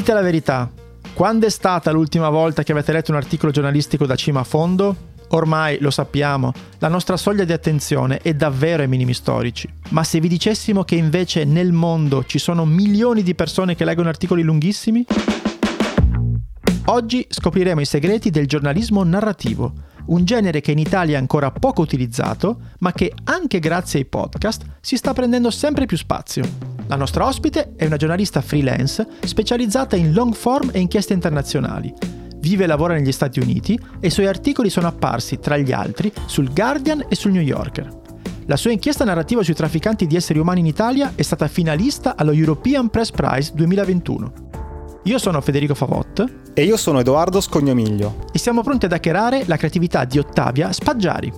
Dite la verità, quando è stata l'ultima volta che avete letto un articolo giornalistico da cima a fondo? Ormai lo sappiamo, la nostra soglia di attenzione è davvero ai minimi storici. Ma se vi dicessimo che invece nel mondo ci sono milioni di persone che leggono articoli lunghissimi? Oggi scopriremo i segreti del giornalismo narrativo, un genere che in Italia è ancora poco utilizzato, ma che anche grazie ai podcast si sta prendendo sempre più spazio. La nostra ospite è una giornalista freelance specializzata in long form e inchieste internazionali vive e lavora negli Stati Uniti e i suoi articoli sono apparsi, tra gli altri, sul Guardian e sul New Yorker. La sua inchiesta narrativa sui trafficanti di esseri umani in Italia è stata finalista allo European Press Prize 2021. Io sono Federico Favot. E io sono Edoardo Scognomiglio. E siamo pronti ad hackerare la creatività di Ottavia Spaggiari.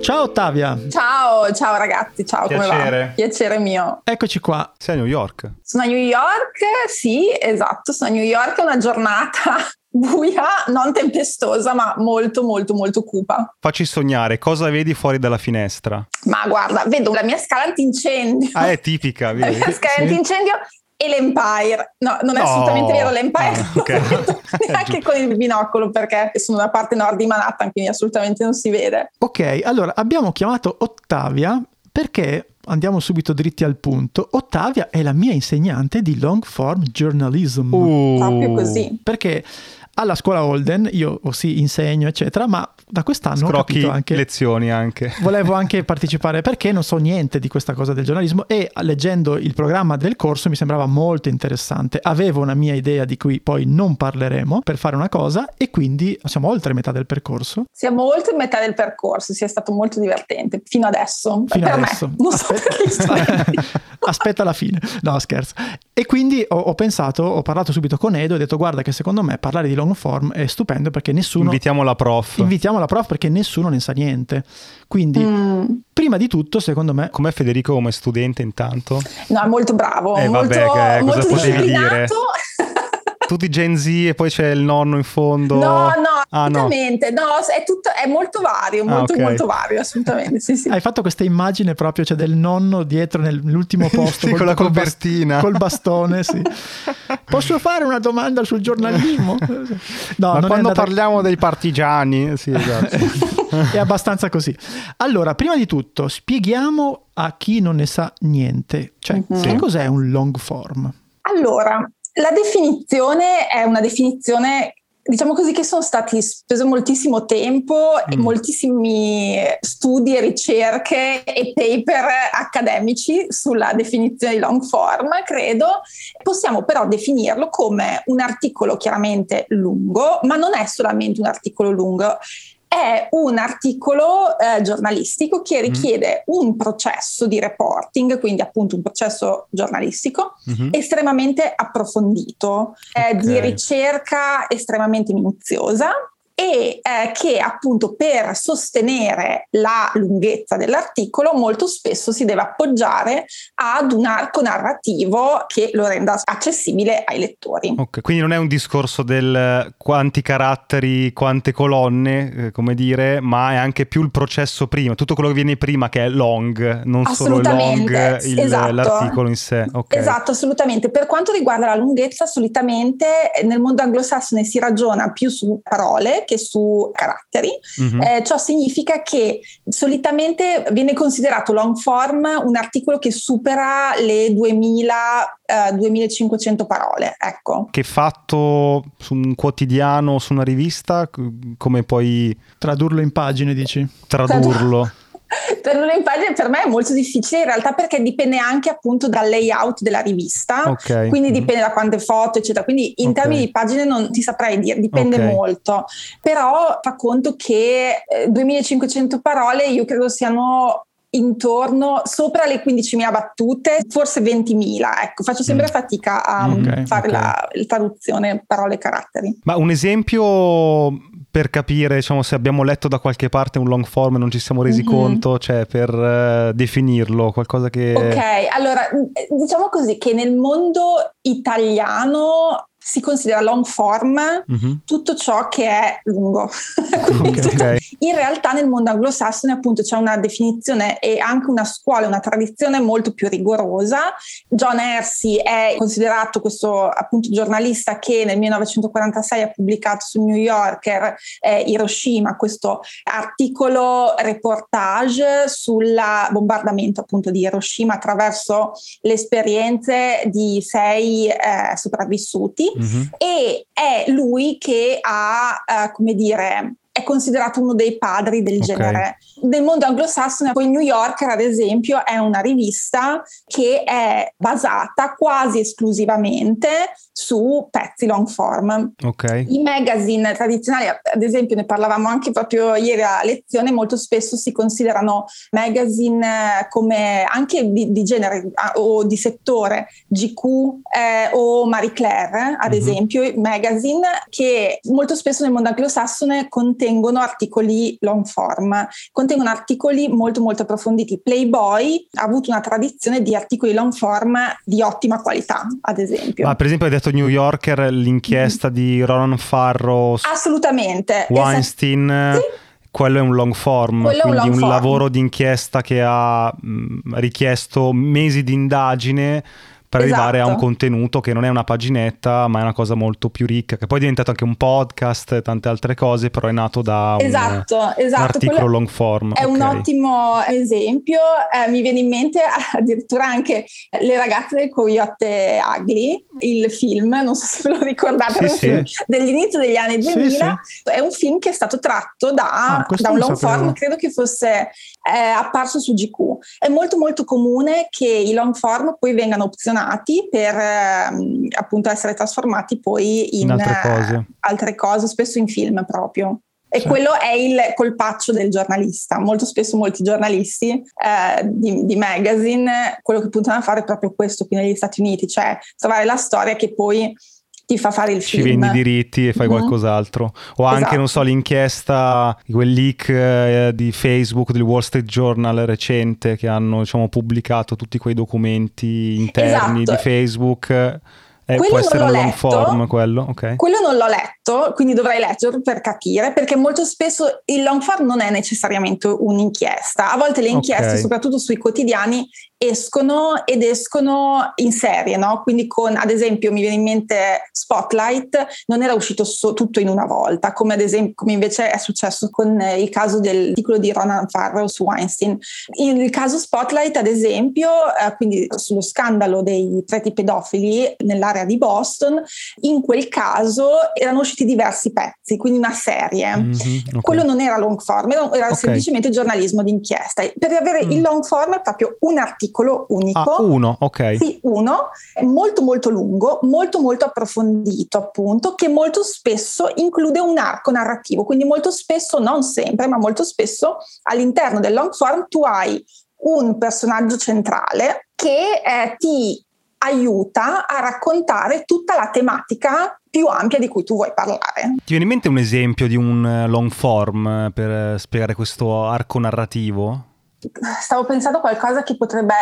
Ciao Ottavia. Ciao, ciao ragazzi, ciao, Piacere. come va? Piacere mio. Eccoci qua. Sei a New York? Sono a New York, sì, esatto, sono a New York, è una giornata buia, non tempestosa, ma molto molto molto cupa. Facci sognare, cosa vedi fuori dalla finestra? Ma guarda, vedo la mia scala antincendio. Ah, è tipica, La vedi? mia scala Sì. antincendio e l'Empire. No, non è No. assolutamente vero l'Empire. Ah, ok. non lo vedo neanche con il binocolo perché sono da parte nord di Manhattan, quindi assolutamente non si vede. Ok, allora abbiamo chiamato Ottavia perché andiamo subito dritti al punto. Ottavia è la mia insegnante di long form journalism. Uh. Proprio così. Perché alla scuola Holden io oh, sì insegno eccetera, ma da quest'anno ho Scrocchi capito anche lezioni anche. Volevo anche partecipare perché non so niente di questa cosa del giornalismo e leggendo il programma del corso mi sembrava molto interessante. Avevo una mia idea di cui poi non parleremo per fare una cosa e quindi siamo oltre metà del percorso. Siamo oltre metà del percorso, sia stato molto divertente fino adesso. Fino per adesso. me, non so per gli studenti. Aspetta la fine. No, scherzo. E quindi ho, ho pensato, ho parlato subito con Edo e ho detto guarda che secondo me parlare di long form è stupendo perché nessuno... Invitiamo la prof. Invitiamo la prof perché nessuno ne sa niente. Quindi, Mm, prima di tutto, secondo me, Com'è Federico come studente intanto? no, è molto bravo, Eh, molto, vabbè, che- cosa molto potevi disciplinato. Tutti Gen Z e poi c'è il nonno in fondo. No, no, Ah, no. assolutamente, no. è, tutto, è molto vario, Ah, molto, ok. molto vario, assolutamente, sì, sì. hai fatto questa immagine proprio, cioè del nonno dietro nell'ultimo posto Sì, con la col copertina. col bastone, sì. Posso fare una domanda sul giornalismo? No, Ma quando andata- parliamo dei partigiani, sì, esatto. è abbastanza così. Allora, prima di tutto, spieghiamo a chi non ne sa niente, cioè Mhm. che cos'è un long form? Allora, la definizione è una definizione, diciamo così, che sono stati speso moltissimo tempo, e Mm. moltissimi studi e ricerche e paper accademici sulla definizione di long form, credo. Possiamo però definirlo come un articolo chiaramente lungo, ma non è solamente un articolo lungo. È un articolo eh, giornalistico che richiede un processo di reporting, quindi appunto un processo giornalistico, Mhm. estremamente approfondito, eh, Ok. di ricerca estremamente minuziosa e eh, che appunto per sostenere la lunghezza dell'articolo molto spesso si deve appoggiare ad un arco narrativo che lo renda accessibile ai lettori. Ok, quindi non è un discorso del eh, quanti caratteri, quante colonne, eh, come dire, ma è anche più il processo prima, tutto quello che viene prima che è long, non solo long, il- esatto. l'articolo in sé. Ok. Esatto, assolutamente. Per quanto riguarda la lunghezza, solitamente eh, nel mondo anglosassone si ragiona più su parole che su caratteri. Mhm. Eh, ciò significa che solitamente viene considerato long form un articolo che supera le 2000-2500 parole. Ecco. Che fatto su un quotidiano o su una rivista, come puoi Tradurlo in pagine, dici? tradurlo? Per una pagina per me è molto difficile in realtà perché dipende anche appunto dal layout della rivista. Ok. Quindi Mhm. dipende da quante foto, eccetera. Quindi in Ok. termini di pagine non ti saprei dire, dipende Ok. molto. Però fa conto che eh, 2500 parole io credo siano intorno sopra le 15.000 battute, forse 20.000. Ecco, faccio sempre Mm. fatica a mm, Ok, fare ok. la, traduzione parole e caratteri. Ma un esempio per capire, diciamo, se abbiamo letto da qualche parte un long form e non ci siamo resi Mhm. conto, cioè per eh, definirlo, qualcosa che... Ok, allora mm, diciamo così che nel mondo italiano si considera long form mm-hmm. tutto ciò che è lungo. okay. In realtà nel mondo anglosassone appunto c'è una definizione e anche una scuola, una tradizione molto più rigorosa. John Hersey è considerato questo appunto giornalista che nel 1946 ha pubblicato sul New Yorker eh, Hiroshima questo articolo reportage sul bombardamento appunto di Hiroshima attraverso le esperienze di sei eh, sopravvissuti mm-hmm. e è lui che ha, eh, come dire, è considerato uno dei padri del okay. genere. Nel mondo anglosassone, poi New Yorker, ad esempio, è una rivista che è basata quasi esclusivamente su pezzi long form. Okay. I magazine tradizionali, ad esempio, ne parlavamo anche proprio ieri a lezione, molto spesso si considerano magazine come anche di, di genere o di settore, GQ eh, o Marie Claire, ad mm-hmm. esempio, magazine che molto spesso nel mondo anglosassone contengono articoli long form, contengono articoli molto molto approfonditi. Playboy ha avuto una tradizione di articoli long form di ottima qualità, ad esempio. Ma per esempio hai detto New Yorker, l'inchiesta mm. di Ronan Farrow. Assolutamente. Weinstein. Sì quello è un long form, quello quindi un, long un form. lavoro di inchiesta che ha mh, richiesto mesi di indagine per esatto. arrivare a un esatto. contenuto che non è una paginetta, ma è una cosa molto più ricca, che poi è diventato anche un podcast e tante altre cose, però è nato da un, esatto, esatto. un articolo Quello long form. È okay. un ottimo esempio, eh, mi viene in mente addirittura anche Le ragazze del Coyote Ugly, il film, non so se ve lo ricordate, sì, sì. dell'inizio degli anni 2000, sì, è un film che è stato tratto da, ah, da un long form, credo che fosse eh, apparso su GQ. È molto molto comune che i long form poi vengano opzionati per eh, appunto essere trasformati poi in, in altre, cose. Eh, altre, cose. spesso in film proprio. E sì. quello è il colpaccio del giornalista. Molto spesso molti giornalisti eh, di, di, magazine quello che puntano a fare è proprio questo qui negli Stati Uniti, cioè trovare la storia che poi ti fa fare il Ci film. Ci vendi i diritti e fai mm-hmm. qualcos'altro. O anche, esatto. non so, l'inchiesta, quel leak eh, di Facebook, del Wall Street Journal recente, che hanno diciamo, pubblicato tutti quei documenti interni esatto. di Facebook eh, quello può essere un long form quello? Okay. Quello non l'ho letto, quindi dovrei leggerlo per capire, perché molto spesso il long form non è necessariamente un'inchiesta. A volte le inchieste, okay. soprattutto sui quotidiani, escono ed escono in serie, no? Quindi con, ad esempio, mi viene in mente Spotlight, non era uscito so, tutto in una volta, come ad esempio, come invece è successo con eh, il caso dell'articolo di Ronan Farrow su Weinstein. In il caso Spotlight, ad esempio, eh, quindi sullo scandalo dei preti pedofili nell'area di Boston, in quel caso erano usciti diversi pezzi, quindi una serie. Mm-hmm, okay. Quello non era long form, era, era okay. semplicemente giornalismo d'inchiesta. Per avere mm. il long form è proprio un articolo articolo unico. Ah, uno, ok. Sì, uno, molto molto lungo, molto molto approfondito appunto, che molto spesso include un arco narrativo, quindi molto spesso, non sempre, ma molto spesso all'interno del long form tu hai un personaggio centrale che eh, ti aiuta a raccontare tutta la tematica più ampia di cui tu vuoi parlare. Ti viene in mente un esempio di un eh, long form eh, per spiegare questo arco narrativo? stavo pensando a qualcosa che potrebbe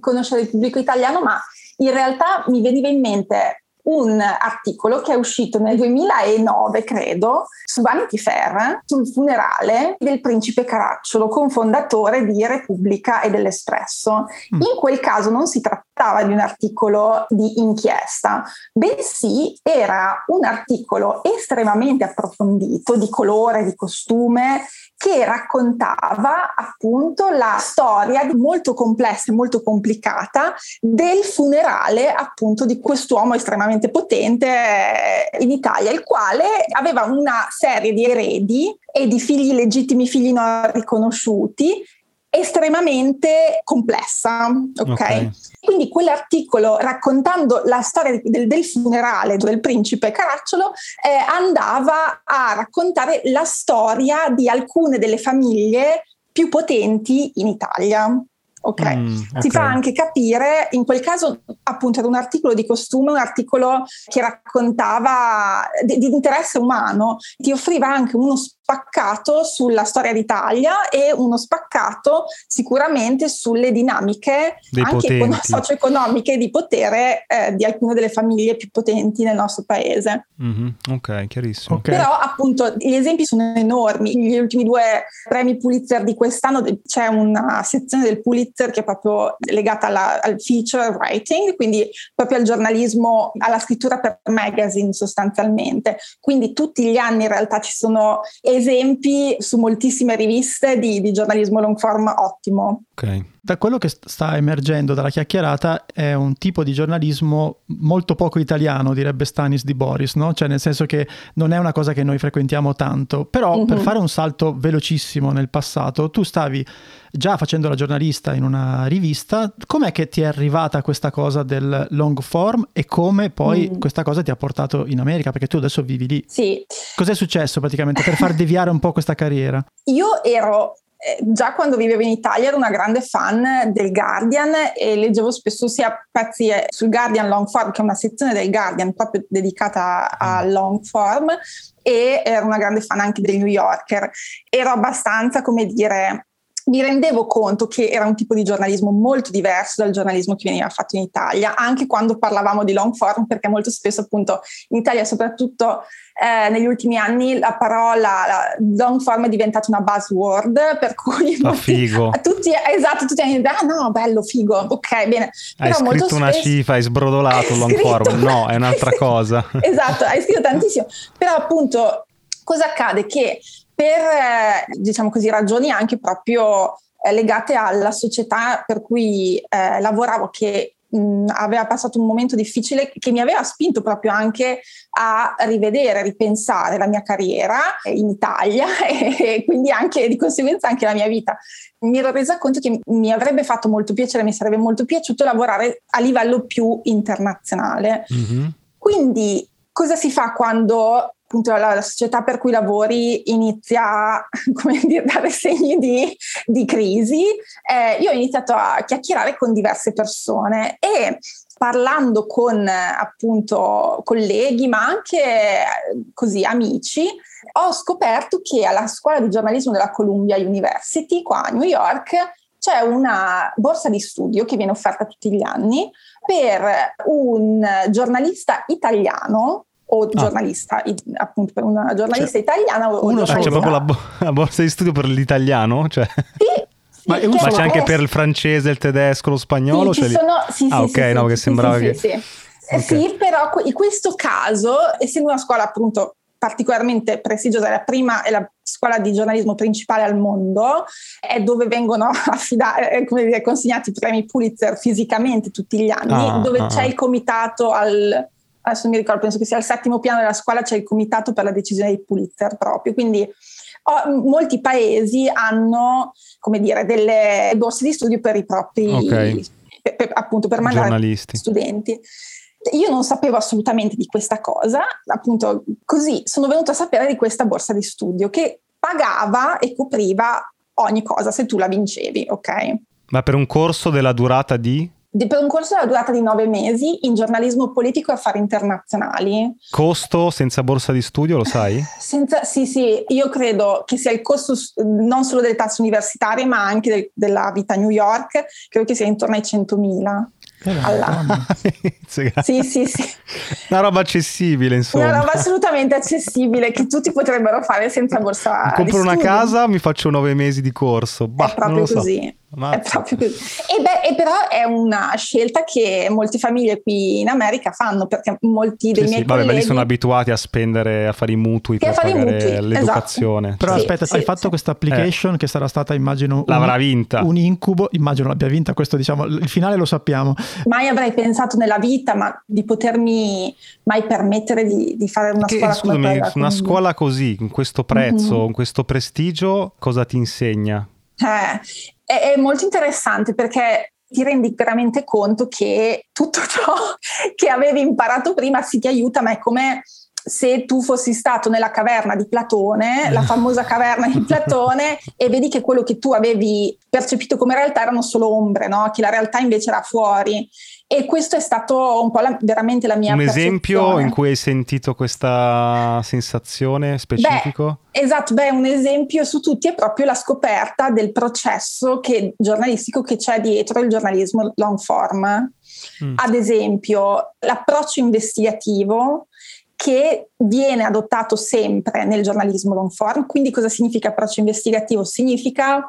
conoscere il pubblico italiano, ma in realtà mi veniva in mente un articolo che è uscito nel 2009, credo, su Vanity Fair, sul funerale del principe Caracciolo, cofondatore di Repubblica e dell'Espresso. Mm. In quel caso non si trattava di un articolo di inchiesta, bensì era un articolo estremamente approfondito, di colore, di costume, che raccontava appunto la storia molto complessa e molto complicata del funerale appunto di quest'uomo estremamente potente eh, in Italia, il quale aveva una serie di eredi e di figli legittimi, figli non riconosciuti, estremamente complessa. ok? okay. Quindi quell'articolo raccontando la storia del, del funerale del principe Caracciolo eh, andava a raccontare la storia di alcune delle famiglie più potenti in Italia. Okay. Mm, okay. Ti fa anche capire, in quel caso appunto era un articolo di costume, un articolo che raccontava di, di interesse umano, ti offriva anche uno spaccato sulla storia d'Italia e uno spaccato sicuramente sulle dinamiche Dei anche econ- socio-economiche di potere eh, di alcune delle famiglie più potenti nel nostro paese. Mm-hmm. Ok, chiarissimo. Okay. Però appunto gli esempi sono enormi. Gli ultimi due premi Pulitzer di quest'anno c'è una sezione del Pulitzer che è proprio legata alla, al feature writing, quindi proprio al giornalismo, alla scrittura per magazine sostanzialmente. Quindi tutti gli anni in realtà ci sono esempi su moltissime riviste di, di giornalismo long form ottimo. Ok. Da quello che sta emergendo dalla chiacchierata è un tipo di giornalismo molto poco italiano, direbbe Stanis di Boris, no? Cioè nel senso che non è una cosa che noi frequentiamo tanto, però mm-hmm. per fare un salto velocissimo nel passato, tu stavi già facendo la giornalista in una rivista, com'è che ti è arrivata questa cosa del long form e come poi mm. questa cosa ti ha portato in America? Perché tu adesso vivi lì. Sì. Cos'è successo praticamente per far deviare un po' questa carriera? Io ero eh, già quando vivevo in Italia ero una grande fan del Guardian e leggevo spesso sia pezzi eh, sul Guardian Long Form, che è una sezione del Guardian proprio dedicata a mm. long form, e ero una grande fan anche del New Yorker. Ero abbastanza, come dire, mi rendevo conto che era un tipo di giornalismo molto diverso dal giornalismo che veniva fatto in Italia, anche quando parlavamo di long form, perché molto spesso appunto in Italia, soprattutto eh, negli ultimi anni, la parola la long form è diventata una buzzword, per cui molti, figo. tutti, esatto, tutti hanno detto, ah no, bello, figo, ok, bene. Hai Però scritto una spesso... cifra, hai sbrodolato long form, no, è un'altra cosa. esatto, hai scritto tantissimo. Però appunto cosa accade? Che per eh, diciamo così, ragioni anche proprio eh, legate alla società per cui eh, lavoravo che mh, aveva passato un momento difficile che mi aveva spinto proprio anche a rivedere, ripensare la mia carriera in Italia e quindi anche di conseguenza anche la mia vita. Mi ero resa conto che mi avrebbe fatto molto piacere, mi sarebbe molto piaciuto lavorare a livello più internazionale. Mm-hmm. Quindi cosa si fa quando appunto la, la, società per cui lavori inizia a dare segni di, di crisi, eh, io ho iniziato a chiacchierare con diverse persone e parlando con appunto colleghi ma anche così amici ho scoperto che alla scuola di giornalismo della Columbia University qua a New York c'è una borsa di studio che viene offerta tutti gli anni per un giornalista italiano o ah. giornalista, appunto una giornalista cioè, italiana. O uno c'è proprio la, bo- la, borsa di studio per l'italiano? Cioè. Sì. Ma, ma c'è anche per il francese, il tedesco, lo spagnolo? Sì, sono, sì, ah, ok, no, che sembrava che... Sì, okay. sì, però in questo caso, essendo una scuola appunto particolarmente prestigiosa, la prima è la scuola di giornalismo principale al mondo, è dove vengono affida- eh, dire, consegnati i premi Pulitzer fisicamente tutti gli anni, ah, dove ah, c'è ah. il comitato al adesso mi ricordo, penso che sia al settimo piano della scuola c'è il comitato per la decisione dei Pulitzer proprio, quindi oh, molti paesi hanno, come dire, delle borse di studio per i propri, okay. per, per, appunto per mandare studenti. Io non sapevo assolutamente di questa cosa, appunto così sono venuta a sapere di questa borsa di studio che pagava e copriva ogni cosa se tu la vincevi, ok? Ma per un corso della durata di? Per un corso della durata di nove mesi in giornalismo politico e affari internazionali. Costo senza borsa di studio, lo sai? Senza, sì, sì, io credo che sia il costo non solo delle tasse universitarie, ma anche del, della vita a New York, credo che sia intorno ai 100.000. Alla... sì, sì, sì. Una roba accessibile, insomma. Una roba assolutamente accessibile che tutti potrebbero fare senza borsa. Compro una casa, mi faccio nove mesi di corso. Bah, è proprio così. So. È proprio così. E, beh, e, però è una scelta che molte famiglie qui in America fanno perché molti dei sì, miei sì. colleghi... Vabbè, lì sono abituati a spendere, a fare i mutui per fare pagare mutui, l'educazione. Esatto. Però sì, aspetta, hai fatto questa application eh. che sarà stata, immagino, L'avrà vinta. un incubo. Immagino l'abbia vinta, questo diciamo, il finale lo sappiamo. Mai avrei pensato nella vita, ma di potermi mai permettere di, di fare una che, scuola scusami, come quella. Una scuola così, con questo prezzo, mm-hmm. con questo prestigio, cosa ti insegna? Eh, è, è molto interessante perché ti rendi veramente conto che tutto ciò che avevi imparato prima sì ti aiuta, ma è come se tu fossi stato nella caverna di Platone, la famosa caverna di Platone, e vedi che quello che tu avevi percepito come realtà erano solo ombre, no? che la realtà invece era fuori. E questo è stato un po' la, veramente la mia Un esempio in cui hai sentito questa sensazione specifico? Beh, esatto, beh, un esempio su tutti è proprio la scoperta del processo che, giornalistico che c'è dietro il giornalismo long form. Mm. Ad esempio, l'approccio investigativo che viene adottato sempre nel giornalismo long form. Quindi cosa significa approccio investigativo? Significa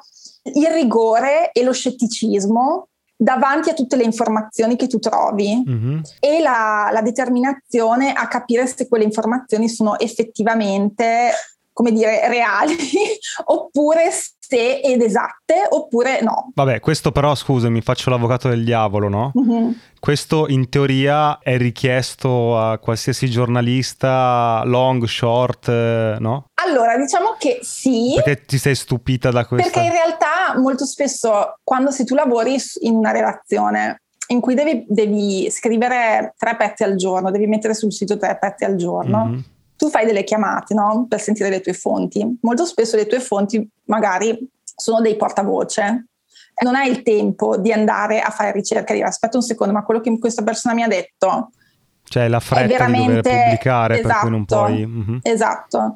il rigore e lo scetticismo davanti a tutte le informazioni che tu trovi mm-hmm. e la, la determinazione a capire se quelle informazioni sono effettivamente come dire, reali oppure se ed esatte oppure no. Vabbè, questo però, scusami, faccio l'avvocato del diavolo, no? Mm-hmm. Questo in teoria è richiesto a qualsiasi giornalista, long, short, eh, no? Allora, diciamo che sì. Perché ti sei stupita da questo? Perché in realtà molto spesso quando se tu lavori in una relazione in cui devi, devi scrivere tre pezzi al giorno, devi mettere sul sito tre pezzi al giorno. Mm-hmm tu fai delle chiamate no? per sentire le tue fonti. Molto spesso le tue fonti magari sono dei portavoce. Non hai il tempo di andare a fare ricerca, dire aspetta un secondo, ma quello che questa persona mi ha detto cioè la fretta veramente... di pubblicare esatto, per cui non esatto, puoi... Mm-hmm. Esatto.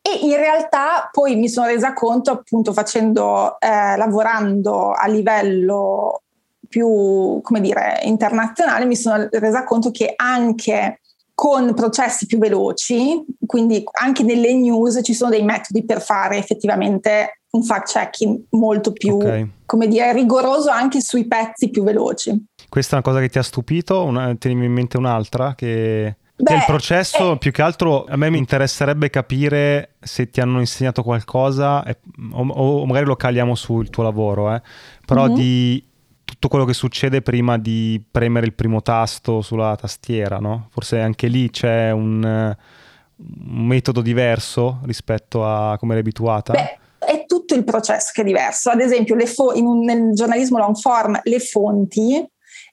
E in realtà poi mi sono resa conto appunto facendo, eh, lavorando a livello più, come dire, internazionale, mi sono resa conto che anche con processi più veloci, quindi anche nelle news ci sono dei metodi per fare effettivamente un fact checking molto più, okay. come dire, rigoroso anche sui pezzi più veloci. Questa è una cosa che ti ha stupito? Una, teniamo in mente un'altra che... Beh, il processo, eh, più che altro, a me mi interesserebbe capire se ti hanno insegnato qualcosa, eh, o, o, magari lo caliamo sul tuo lavoro, eh, però mm-hmm. di tutto quello che succede prima di premere il primo tasto sulla tastiera, no? Forse anche lì c'è un, un metodo diverso rispetto a come eri abituata? Beh, è tutto il processo che è diverso. Ad esempio, fo- un, nel giornalismo long form, le fonti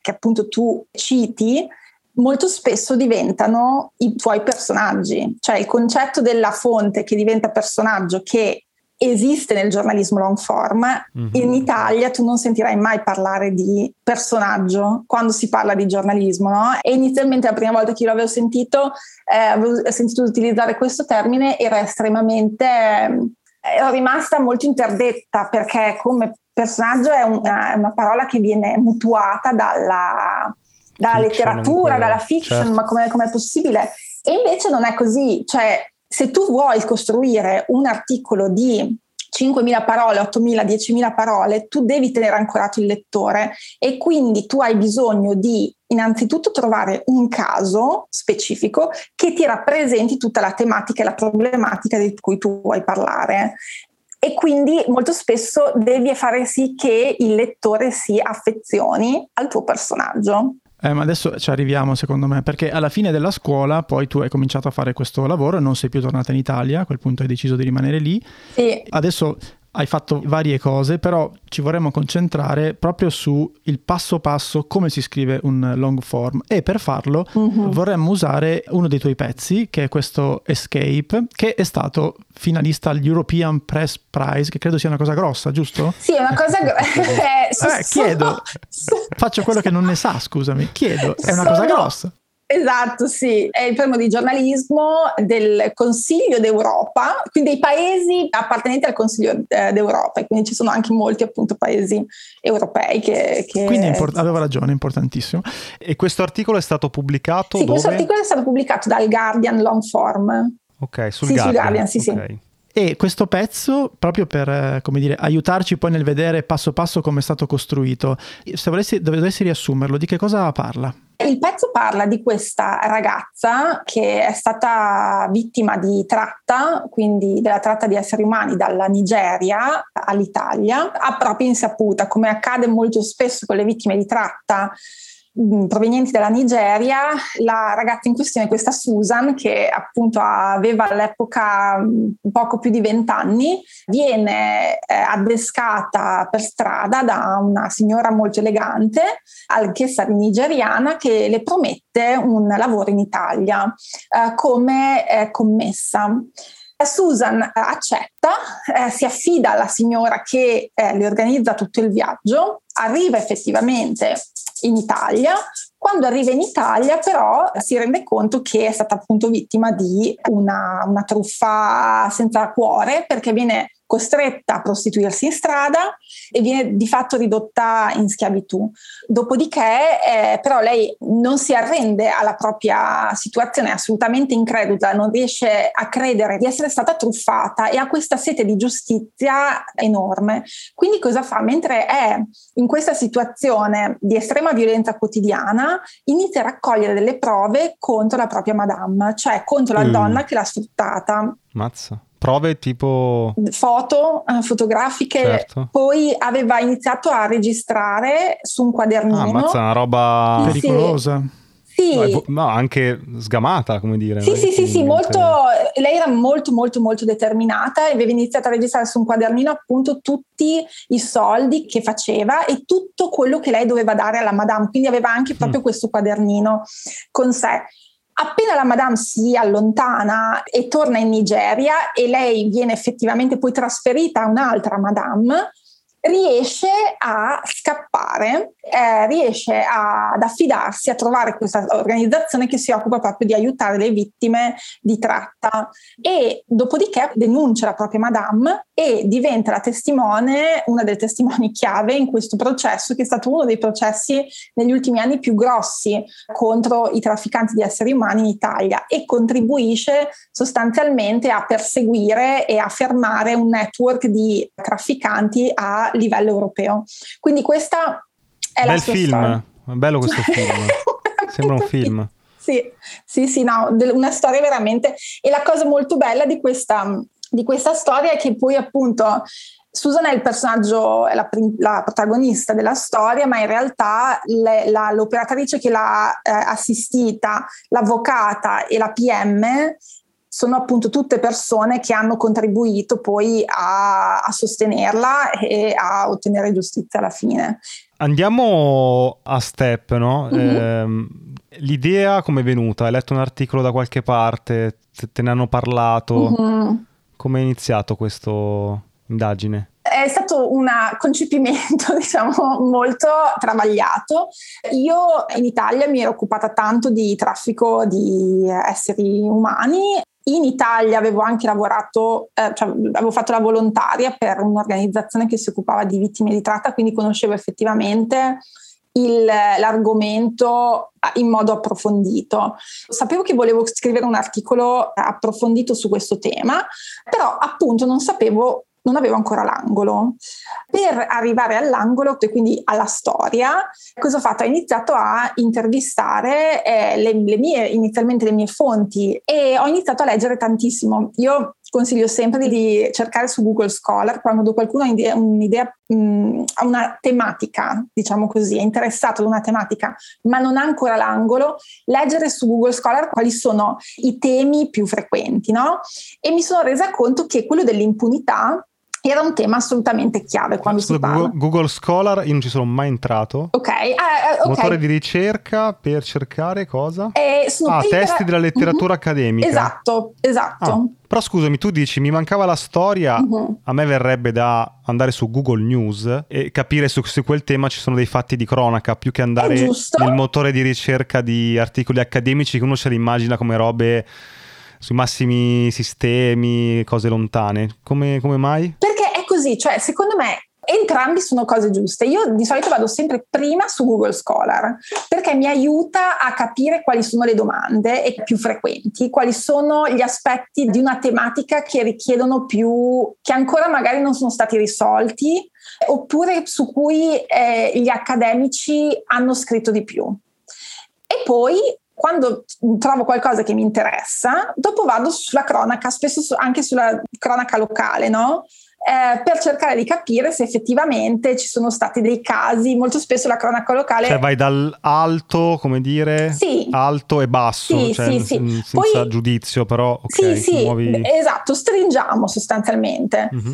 che appunto tu citi molto spesso diventano i tuoi personaggi, cioè il concetto della fonte che diventa personaggio che esiste nel giornalismo long form, mm-hmm. in Italia tu non sentirai mai parlare di personaggio quando si parla di giornalismo, no? E inizialmente la prima volta che io l'avevo sentito, eh, avevo sentito utilizzare questo termine, era estremamente, eh, ero rimasta molto interdetta perché come personaggio è una, una parola che viene mutuata dalla, dalla letteratura, dalla fiction, certo. ma come è possibile? E invece non è così, cioè se tu vuoi costruire un articolo di 5.000 parole, 8.000, 10.000 parole, tu devi tenere ancorato il lettore e quindi tu hai bisogno di innanzitutto trovare un caso specifico che ti rappresenti tutta la tematica e la problematica di cui tu vuoi parlare. E quindi molto spesso devi fare sì che il lettore si affezioni al tuo personaggio. Eh, ma adesso ci arriviamo secondo me, perché alla fine della scuola poi tu hai cominciato a fare questo lavoro e non sei più tornata in Italia, a quel punto hai deciso di rimanere lì. Sì. Adesso hai fatto varie cose, però ci vorremmo concentrare proprio su il passo passo come si scrive un long form e per farlo uh-huh. vorremmo usare uno dei tuoi pezzi che è questo Escape che è stato finalista al European Press Prize che credo sia una cosa grossa, giusto? Sì, è una cosa grossa. eh, chiedo, faccio quello che non ne sa, scusami, chiedo, è una cosa grossa. Esatto, sì, è il premio di giornalismo del Consiglio d'Europa, quindi dei paesi appartenenti al Consiglio eh, d'Europa, quindi ci sono anche molti appunto paesi europei che... che... Quindi import- aveva ragione, importantissimo. E questo articolo è stato pubblicato Sì, dove? questo articolo è stato pubblicato dal Guardian Long Form. Ok, sul sì, Guardian. Sul Guardian sì, okay. sì. E questo pezzo, proprio per eh, come dire, aiutarci poi nel vedere passo passo come è stato costruito, se volessi, dovessi riassumerlo, di che cosa parla? Il pezzo parla di questa ragazza che è stata vittima di tratta, quindi della tratta di esseri umani dalla Nigeria all'Italia, a propria insaputa, come accade molto spesso con le vittime di tratta provenienti dalla Nigeria. La ragazza in questione, questa Susan, che appunto aveva all'epoca poco più di vent'anni, viene eh, adescata per strada da una signora molto elegante, anch'essa nigeriana, che le promette un lavoro in Italia eh, come eh, commessa. Susan eh, accetta, eh, si affida alla signora che eh, le organizza tutto il viaggio, arriva effettivamente in Italia. Quando arriva in Italia però si rende conto che è stata appunto vittima di una, una truffa senza cuore perché viene costretta a prostituirsi in strada e viene di fatto ridotta in schiavitù. Dopodiché, eh, però, lei non si arrende alla propria situazione, è assolutamente incredula, non riesce a credere di essere stata truffata e ha questa sete di giustizia enorme. Quindi, cosa fa? Mentre è in questa situazione di estrema violenza quotidiana, inizia a raccogliere delle prove contro la propria madame, cioè contro la mm. donna che l'ha sfruttata. Mazza prove tipo foto eh, fotografiche certo. poi aveva iniziato a registrare su un quadernino ah, mazza, una roba sì, pericolosa sì. No, no, anche sgamata, come dire. Sì, sì, sì, sì, molto, lei era molto, molto, molto determinata e aveva iniziato a registrare su un quadernino appunto tutti i soldi che faceva e tutto quello che lei doveva dare alla madame, quindi aveva anche proprio mm. questo quadernino con sé. Appena la Madame si allontana e torna in Nigeria e lei viene effettivamente poi trasferita a un'altra Madame, riesce a scappare, eh, riesce a, ad affidarsi a trovare questa organizzazione che si occupa proprio di aiutare le vittime di tratta e dopodiché denuncia la propria madame e diventa la testimone, una delle testimoni chiave in questo processo che è stato uno dei processi negli ultimi anni più grossi contro i trafficanti di esseri umani in Italia e contribuisce sostanzialmente a perseguire e a fermare un network di trafficanti a livello europeo. Quindi questa è Bel film, storia. bello questo film, sembra un film. Sì, sì, sì, no, una storia veramente... E la cosa molto bella di questa, di questa storia è che poi appunto Susan è il personaggio, è la, la, protagonista della storia, ma in realtà le, la, l'operatrice che l'ha eh, assistita, l'avvocata e la PM sono appunto tutte persone che hanno contribuito poi a, a sostenerla e a ottenere giustizia alla fine. Andiamo a step, no? Mm-hmm. Eh, l'idea come è venuta? Hai letto un articolo da qualche parte? Te, te ne hanno parlato? Mm-hmm. Come è iniziato questa indagine? È stato un concepimento, diciamo, molto travagliato. Io in Italia mi ero occupata tanto di traffico di esseri umani in Italia avevo anche lavorato, eh, cioè avevo fatto la volontaria per un'organizzazione che si occupava di vittime di tratta, quindi conoscevo effettivamente il, l'argomento in modo approfondito. Sapevo che volevo scrivere un articolo approfondito su questo tema, però appunto non sapevo non avevo ancora l'angolo. Per arrivare all'angolo, e quindi alla storia, cosa ho fatto? Ho iniziato a intervistare eh, le, le mie, inizialmente le mie fonti e ho iniziato a leggere tantissimo. Io consiglio sempre di cercare su Google Scholar quando qualcuno ha un'idea, un'idea mh, ha una tematica, diciamo così, è interessato ad una tematica, ma non ha ancora l'angolo, leggere su Google Scholar quali sono i temi più frequenti, no? E mi sono resa conto che quello dell'impunità era un tema assolutamente chiave quando Scusa, si parla. Google, Google Scholar, io non ci sono mai entrato. Ok, uh, okay. Motore di ricerca per cercare cosa? Eh, ah, paper... testi della letteratura uh-huh. accademica. Esatto, esatto. Ah, però scusami, tu dici mi mancava la storia, uh-huh. a me verrebbe da andare su Google News e capire su, su quel tema ci sono dei fatti di cronaca, più che andare nel motore di ricerca di articoli accademici che uno se li immagina come robe sui massimi sistemi, cose lontane. Come, come mai? Perché è così, cioè secondo me entrambi sono cose giuste. Io di solito vado sempre prima su Google Scholar perché mi aiuta a capire quali sono le domande più frequenti, quali sono gli aspetti di una tematica che richiedono più, che ancora magari non sono stati risolti oppure su cui eh, gli accademici hanno scritto di più. E poi quando trovo qualcosa che mi interessa, dopo vado sulla cronaca, spesso anche sulla cronaca locale, no? eh, per cercare di capire se effettivamente ci sono stati dei casi, molto spesso la cronaca locale... Cioè vai dall'alto, come dire, sì. alto e basso, sì, cioè, sì, sì. senza Poi, giudizio però... Okay, sì, sì, muovi... esatto, stringiamo sostanzialmente. Mm-hmm.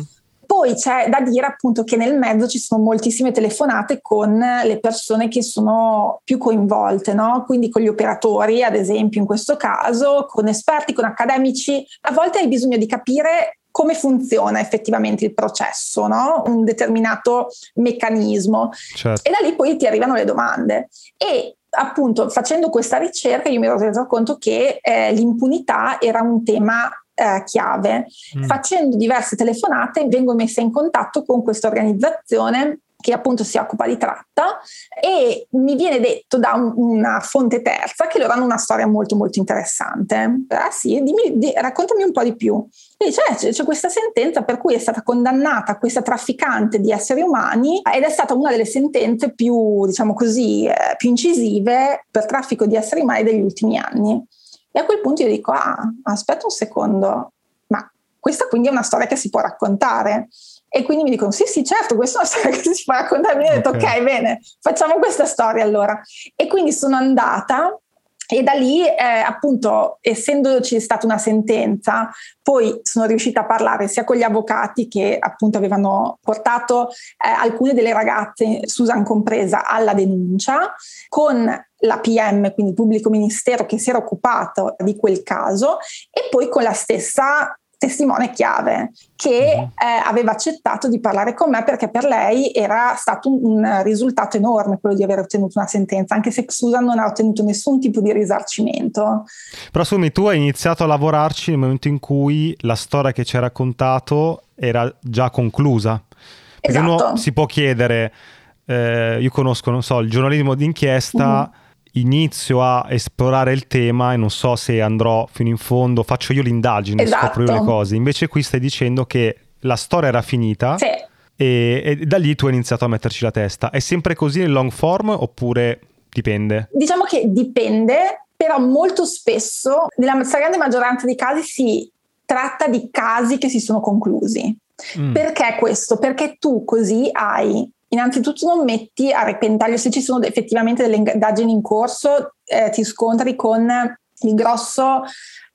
Poi c'è da dire appunto che nel mezzo ci sono moltissime telefonate con le persone che sono più coinvolte, no? quindi con gli operatori, ad esempio in questo caso, con esperti, con accademici. A volte hai bisogno di capire come funziona effettivamente il processo, no? un determinato meccanismo. Certo. E da lì poi ti arrivano le domande. E appunto facendo questa ricerca io mi ero reso conto che eh, l'impunità era un tema eh, chiave. Mm. Facendo diverse telefonate vengo messa in contatto con questa organizzazione che appunto si occupa di tratta e mi viene detto da un, una fonte terza che loro hanno una storia molto molto interessante. Ah sì, dimmi, di, raccontami un po' di più. E dice, eh, c'è, c'è, questa sentenza per cui è stata condannata questa trafficante di esseri umani ed è stata una delle sentenze più, diciamo così, eh, più incisive per traffico di esseri umani degli ultimi anni. E a quel punto io dico, ah, aspetta un secondo, ma questa quindi è una storia che si può raccontare. E quindi mi dicono: Sì, sì, certo, questa è una storia che si può raccontare. Mi ho detto: Ok, bene, facciamo questa storia allora. E quindi sono andata e da lì, eh, appunto, essendoci stata una sentenza, poi sono riuscita a parlare sia con gli avvocati che appunto avevano portato eh, alcune delle ragazze, Susan compresa, alla denuncia, con la PM, quindi il pubblico ministero che si era occupato di quel caso, e poi con la stessa testimone chiave che uh-huh. eh, aveva accettato di parlare con me perché per lei era stato un, un, risultato enorme quello di aver ottenuto una sentenza, anche se Susan non ha ottenuto nessun tipo di risarcimento. Però Sumi, tu hai iniziato a lavorarci nel momento in cui la storia che ci hai raccontato era già conclusa. Perché esatto. uno si può chiedere, eh, io conosco, non so, il giornalismo d'inchiesta... Uh-huh inizio a esplorare il tema e non so se andrò fino in fondo, faccio io l'indagine, esatto. scopro io le cose. Invece qui stai dicendo che la storia era finita sì. e, e, da lì tu hai iniziato a metterci la testa. È sempre così nel long form oppure dipende? Diciamo che dipende, però molto spesso, nella stragrande maggioranza dei casi si tratta di casi che si sono conclusi. Mm. Perché questo? Perché tu così hai innanzitutto non metti a repentaglio se ci sono effettivamente delle indagini in corso, eh, ti scontri con il grosso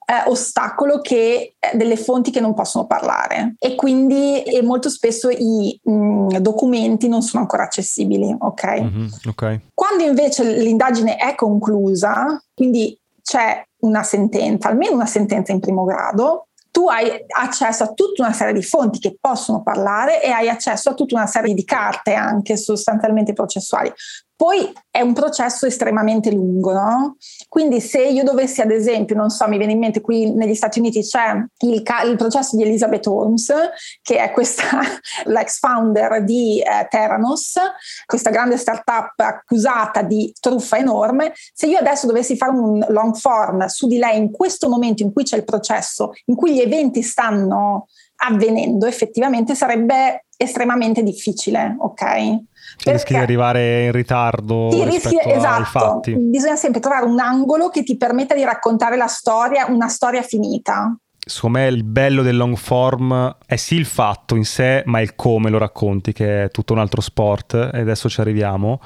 eh, ostacolo che eh, delle fonti che non possono parlare e quindi e molto spesso i mh, mm, documenti non sono ancora accessibili, okay? Mm-hmm, ok? Quando invece l'indagine è conclusa, quindi c'è una sentenza, almeno una sentenza in primo grado, tu hai accesso a tutta una serie di fonti che possono parlare e hai accesso a tutta una serie di carte anche sostanzialmente processuali. Poi è un processo estremamente lungo, no? Quindi se io dovessi, ad esempio, non so, mi viene in mente qui negli Stati Uniti c'è il, il processo di Elizabeth Holmes, che è questa, l'ex founder di eh, Theranos, questa grande startup accusata di truffa enorme. Se io adesso dovessi fare un long form su di lei in questo momento in cui c'è il processo, in cui gli eventi stanno avvenendo, effettivamente sarebbe estremamente difficile, ok? Cioè rischi di arrivare in ritardo sì, rischi, esatto. Bisogna sempre trovare un angolo che ti permetta di raccontare la storia, una storia finita. Secondo me il bello del long form è sì il fatto in sé, ma il come lo racconti, che è tutto un altro sport, e adesso ci arriviamo.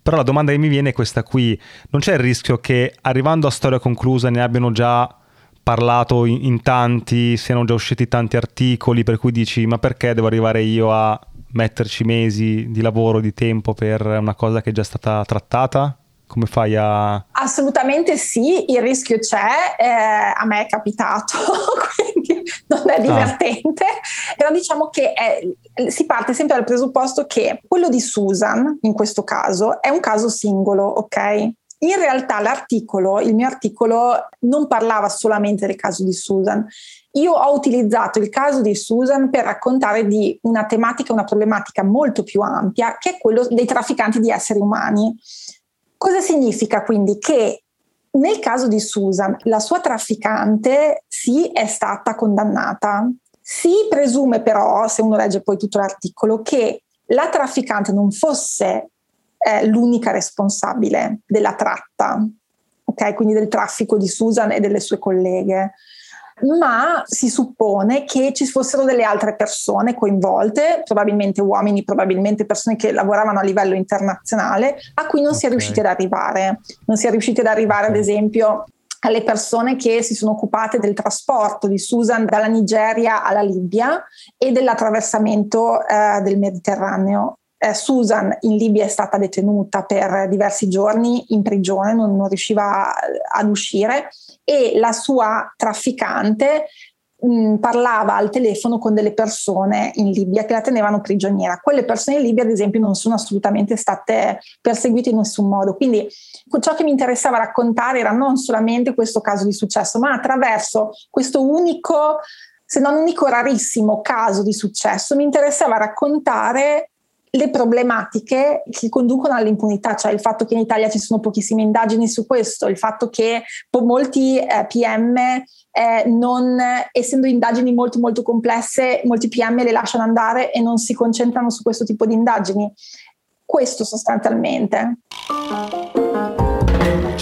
Però la domanda che mi viene è questa qui. Non c'è il rischio che arrivando a storia conclusa ne abbiano già parlato in, in tanti, siano già usciti tanti articoli, per cui dici ma perché devo arrivare io a metterci mesi di lavoro, di tempo per una cosa che è già stata trattata? Come fai a... Assolutamente sì, il rischio c'è, eh, a me è capitato, quindi non è ah. divertente, ah. però diciamo che è, si parte sempre dal presupposto che quello di Susan, in questo caso, è un caso singolo, ok? In realtà l'articolo, il mio articolo, non parlava solamente del caso di Susan. Io ho utilizzato il caso di Susan per raccontare di una tematica, una problematica molto più ampia, che è quello dei trafficanti di esseri umani. Cosa significa quindi? Che nel caso di Susan, la sua trafficante sì è stata condannata. Si presume però, se uno legge poi tutto l'articolo, che la trafficante non fosse è l'unica responsabile della tratta, ok? Quindi del traffico di Susan e delle sue colleghe. Ma si suppone che ci fossero delle altre persone coinvolte, probabilmente uomini, probabilmente persone che lavoravano a livello internazionale, a cui non okay. si è riusciti ad arrivare. Non si è riusciti ad arrivare, ad esempio, alle persone che si sono occupate del trasporto di Susan dalla Nigeria alla Libia e dell'attraversamento eh, del Mediterraneo. Eh, Susan in Libia è stata detenuta per diversi giorni in prigione, non, non riusciva ad uscire e la sua trafficante mh, parlava al telefono con delle persone in Libia che la tenevano prigioniera. Quelle persone in Libia, ad esempio, non sono assolutamente state perseguite in nessun modo. Quindi ciò che mi interessava raccontare era non solamente questo caso di successo, ma attraverso questo unico, se non unico, rarissimo caso di successo, mi interessava raccontare le problematiche che conducono all'impunità, cioè il fatto che in Italia ci sono pochissime indagini su questo, il fatto che molti eh, PM, eh, non, essendo indagini molto molto complesse, molti PM le lasciano andare e non si concentrano su questo tipo di indagini. Questo sostanzialmente.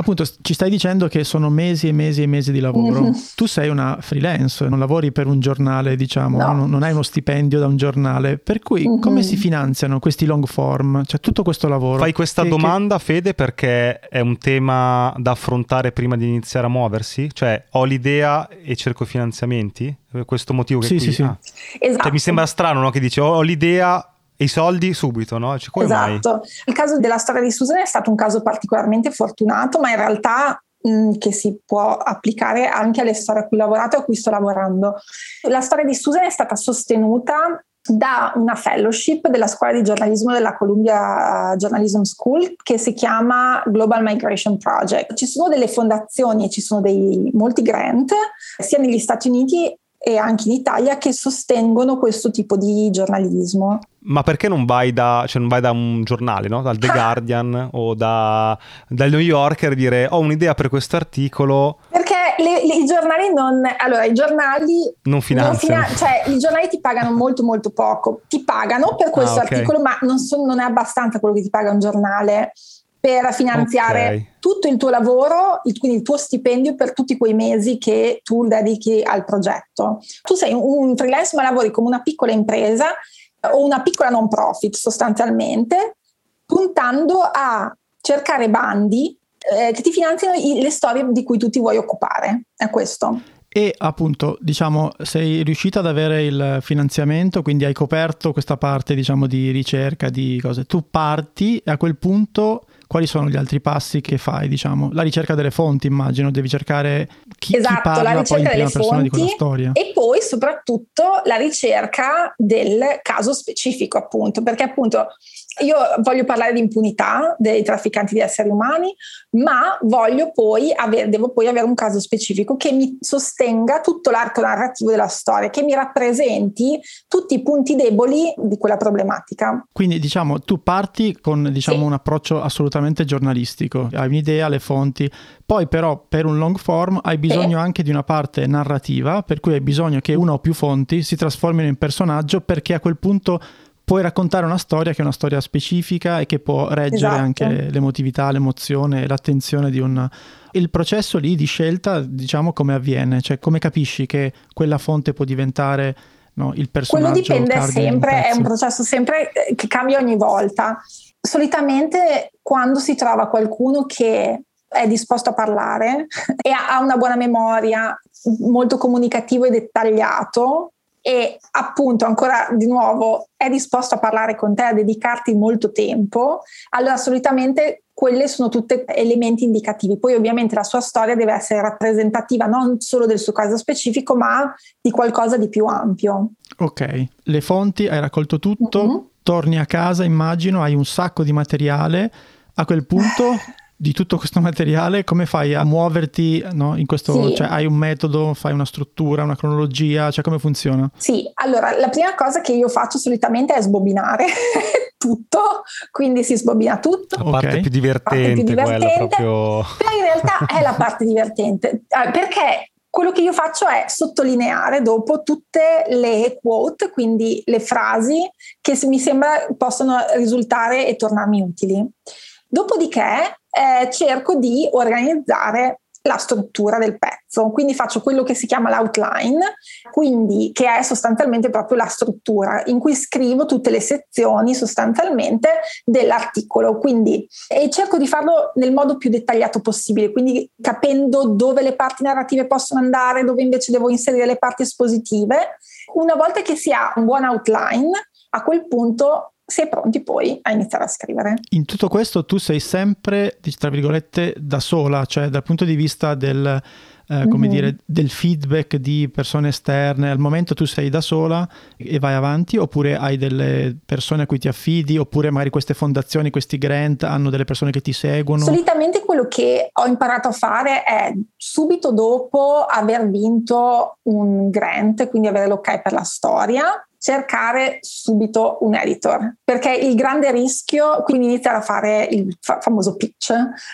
Appunto, ci stai dicendo che sono mesi e mesi e mesi di lavoro. Mm-hmm. Tu sei una freelance, non lavori per un giornale, diciamo, no. non, non, hai uno stipendio da un giornale. Per cui, mm-hmm. come si finanziano questi long form? Cioè, tutto questo lavoro. Fai questa che, domanda, che... Fede, perché è un tema da affrontare prima di iniziare a muoversi? Cioè, ho l'idea e cerco finanziamenti? Questo motivo che sì, qui... sì, sì. Ah. Esatto. Cioè, mi sembra strano no? che dice ho l'idea i soldi subito, no? Cioè, come esatto. Mai? Il caso della storia di Susan è stato un caso particolarmente fortunato, ma in realtà che si può applicare anche alle storie a cui ho lavorato e a cui sto lavorando. La storia di Susan è stata sostenuta da una fellowship della scuola di giornalismo della Columbia Journalism School che si chiama Global Migration Project. Ci sono delle fondazioni e ci sono dei, molti grant sia negli Stati Uniti e anche in Italia che sostengono questo tipo di giornalismo. Ma perché non vai da, cioè non vai da un giornale, no? dal The ah. Guardian o da, dal New Yorker e dire ho un'idea per questo articolo? Perché le, le, i giornali non... Allora, i giornali... Non finanziano. Non fina, cioè, i giornali ti pagano molto molto poco. Ti pagano per questo ah, okay. articolo, ma non, so, non è abbastanza quello che ti paga un giornale per finanziare okay. tutto il tuo lavoro, quindi il tuo stipendio per tutti quei mesi che tu dedichi al progetto. Tu sei un freelance ma lavori come una piccola impresa o una piccola non profit sostanzialmente, puntando a cercare bandi eh, che ti finanziano i, le storie di cui tu ti vuoi occupare. È questo. E appunto, diciamo, sei riuscita ad avere il finanziamento, quindi hai coperto questa parte, diciamo, di ricerca, di cose. Tu parti e a quel punto quali sono gli altri passi che fai? Diciamo? La ricerca delle fonti, immagino, devi cercare chi, esatto, chi parla la poi in delle fonti, di quella storia. E poi soprattutto la ricerca del caso specifico, appunto, perché appunto io voglio parlare di impunità dei trafficanti di esseri umani, ma voglio poi avere, devo poi avere un caso specifico che mi sostenga tutto l'arco narrativo della storia, che mi rappresenti tutti i punti deboli di quella problematica. Quindi diciamo, tu parti con diciamo, sì. un approccio assolutamente giornalistico, hai un'idea, le fonti, poi però per un long form hai bisogno sì. anche di una parte narrativa, per cui hai bisogno che una o più fonti si trasformino in personaggio perché a quel punto puoi raccontare una storia che è una storia specifica e che può reggere esatto. anche l'emotività, l'emozione, l'attenzione di un... Il processo lì di scelta, diciamo, come avviene? Cioè, come capisci che quella fonte può diventare no, il personaggio? Quello dipende sempre, è un processo sempre che cambia ogni volta. Solitamente quando si trova qualcuno che è disposto a parlare e ha una buona memoria, molto comunicativo e dettagliato e appunto ancora di nuovo è disposto a parlare con te, a dedicarti molto tempo, allora solitamente quelle sono tutte elementi indicativi. Poi ovviamente la sua storia deve essere rappresentativa non solo del suo caso specifico, ma di qualcosa di più ampio. Ok, le fonti hai raccolto tutto, mm-hmm. torni a casa, immagino, hai un sacco di materiale. A quel punto di tutto questo materiale, come fai a muoverti no, in questo, sì. cioè hai un metodo, fai una struttura, una cronologia, cioè come funziona? Sì, allora la prima cosa che io faccio solitamente è sbobinare tutto, quindi si sbobina tutto. La parte okay. più divertente, più divertente proprio... però in realtà è la parte divertente, ah, perché quello che io faccio è sottolineare dopo tutte le quote, quindi le frasi che mi sembra possano risultare e tornarmi utili. Dopodiché eh, cerco di organizzare la struttura del pezzo, quindi faccio quello che si chiama l'outline, quindi che è sostanzialmente proprio la struttura in cui scrivo tutte le sezioni sostanzialmente dell'articolo, quindi e cerco di farlo nel modo più dettagliato possibile, quindi capendo dove le parti narrative possono andare, dove invece devo inserire le parti espositive. Una volta che si ha un buon outline, a quel punto si è pronti poi a iniziare a scrivere. In tutto questo tu sei sempre, tra virgolette, da sola, cioè dal punto di vista del, eh, come mm-hmm. dire, del feedback di persone esterne, al momento tu sei da sola e vai avanti oppure hai delle persone a cui ti affidi oppure magari queste fondazioni, questi grant hanno delle persone che ti seguono? Solitamente quello che ho imparato a fare è subito dopo aver vinto un grant, quindi avere l'ok per la storia, cercare subito un editor, perché il grande rischio, quindi iniziare a fare il fa- famoso pitch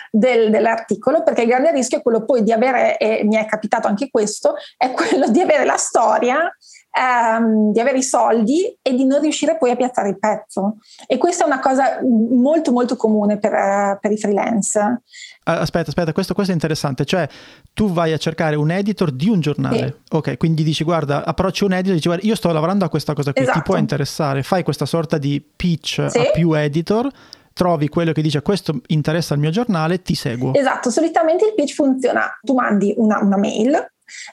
del, dell'articolo, perché il grande rischio è quello poi di avere, e mi è capitato anche questo, è quello di avere la storia ehm, di avere i soldi e di non riuscire poi a piazzare il pezzo. E questa è una cosa molto molto comune per, per i freelance. Aspetta, aspetta, questo, questo, è interessante. Cioè, tu vai a cercare un editor di un giornale. Sì. Ok, quindi dici, guarda, approcci un editor e dici, guarda, io sto lavorando a questa cosa qui, esatto. ti può interessare. Fai questa sorta di pitch sì. a più editor trovi quello che dice questo interessa al mio giornale, ti seguo. Esatto, solitamente il pitch funziona, tu mandi una, una mail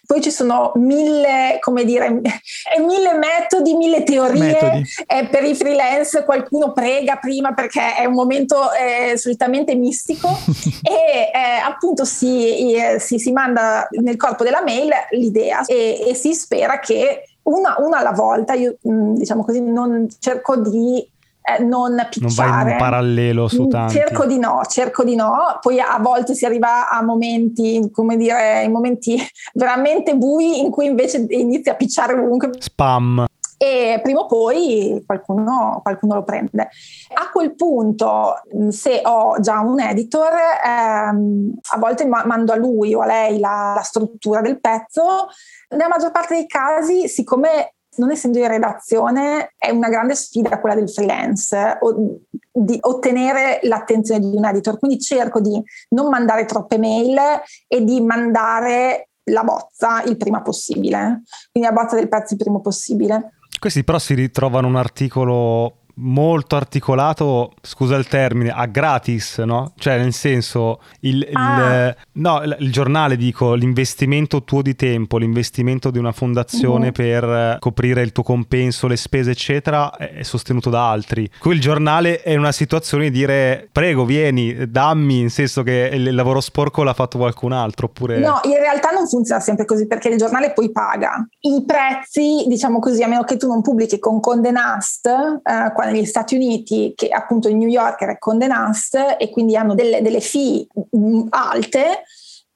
poi ci sono mille, come dire, mille metodi, mille teorie. Metodi. Eh, per i freelance qualcuno prega prima perché è un momento eh, solitamente mistico e eh, appunto si, eh, si, si, manda nel corpo della mail l'idea e, e si spera che una, una alla volta, io mm, diciamo così, non cerco di eh, non picciare. Non vai in parallelo su mm, tanti. Cerco di no, cerco di no. Poi a volte si arriva a momenti, come dire, in momenti veramente bui in cui invece inizi a picciare ovunque. Spam e prima o poi qualcuno, qualcuno, lo prende. A quel punto, mm, se ho già un editor, ehm, a volte ma- mando a lui o a lei la, la, struttura del pezzo. Nella maggior parte dei casi, siccome non essendo in redazione, è una grande sfida quella del freelance, o di ottenere l'attenzione di un editor. Quindi cerco di non mandare troppe mail e di mandare la bozza il prima possibile, quindi la bozza del pezzo il prima possibile. Questi però si ritrovano un articolo molto articolato, scusa il termine, a gratis, no? Cioè nel senso, il, ah. il, no, il giornale, dico, l'investimento tuo di tempo, l'investimento di una fondazione uh-huh. per coprire il tuo compenso, le spese, eccetera, è sostenuto da altri. Qui il giornale è una situazione di dire, prego, vieni, dammi, in senso che il lavoro sporco l'ha fatto qualcun altro, oppure... No, in realtà non funziona sempre così, perché il giornale poi paga. I prezzi, diciamo così, a meno che tu non pubblichi con Conde Nast, eh, qua negli Stati Uniti, che appunto in New York è Conde Nast e quindi hanno delle, delle fee mm, alte,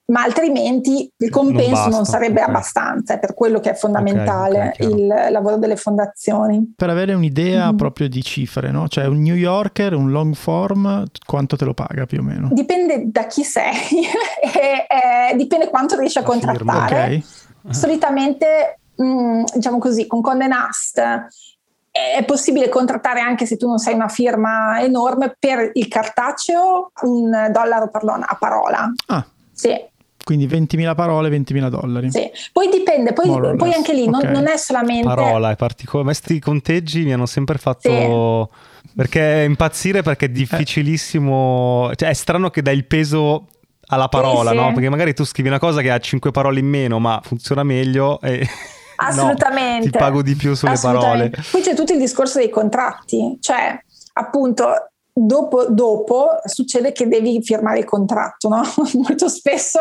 ma altrimenti il compenso non, non sarebbe okay. abbastanza, è per quello che è fondamentale okay, okay, il lavoro delle fondazioni. Per avere un'idea mm-hmm. proprio di cifre, no? Cioè un New Yorker, un long form, quanto te lo paga più o meno? Dipende da chi sei e eh, dipende quanto riesci a La contrattare. Solitamente, mh, mm, diciamo così, con Conde Nast è possibile contrattare anche se tu non sei una firma enorme per il cartaceo un dollaro per a parola. Ah. Sì. Quindi 20.000 parole, 20.000 dollari. Sì, poi dipende, poi, poi anche lì okay. non, non, è solamente... Parola, è particolare. Questi conteggi mi hanno sempre fatto... Sì. Perché impazzire perché è difficilissimo, cioè è strano che dai il peso alla parola, sì, sì. no? Perché magari tu scrivi una cosa che ha cinque parole in meno, ma funziona meglio e... Assolutamente. No, ti pago di più sulle parole. Poi c'è tutto il discorso dei contratti, cioè appunto dopo, dopo succede che devi firmare il contratto, no? Molto spesso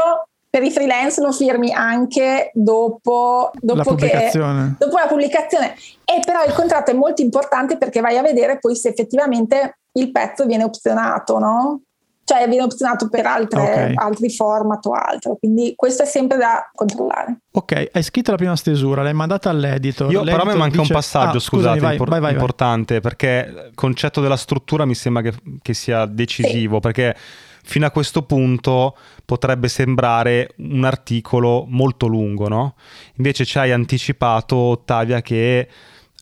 per i freelance lo firmi anche dopo, dopo, la pubblicazione. Che, dopo la pubblicazione. E però il contratto è molto importante perché vai a vedere poi se effettivamente il pezzo viene opzionato, no? Cioè viene opzionato per altre, okay. altri format o altro, quindi questo è sempre da controllare. Ok, hai scritto la prima stesura, l'hai mandata all'editor. Io però mi manca dice... un passaggio, ah, scusate, vai, impor- vai, vai, importante, perché il concetto della struttura mi sembra che, che sia decisivo, sì. perché fino a questo punto potrebbe sembrare un articolo molto lungo, no? Invece ci hai anticipato, Ottavia, che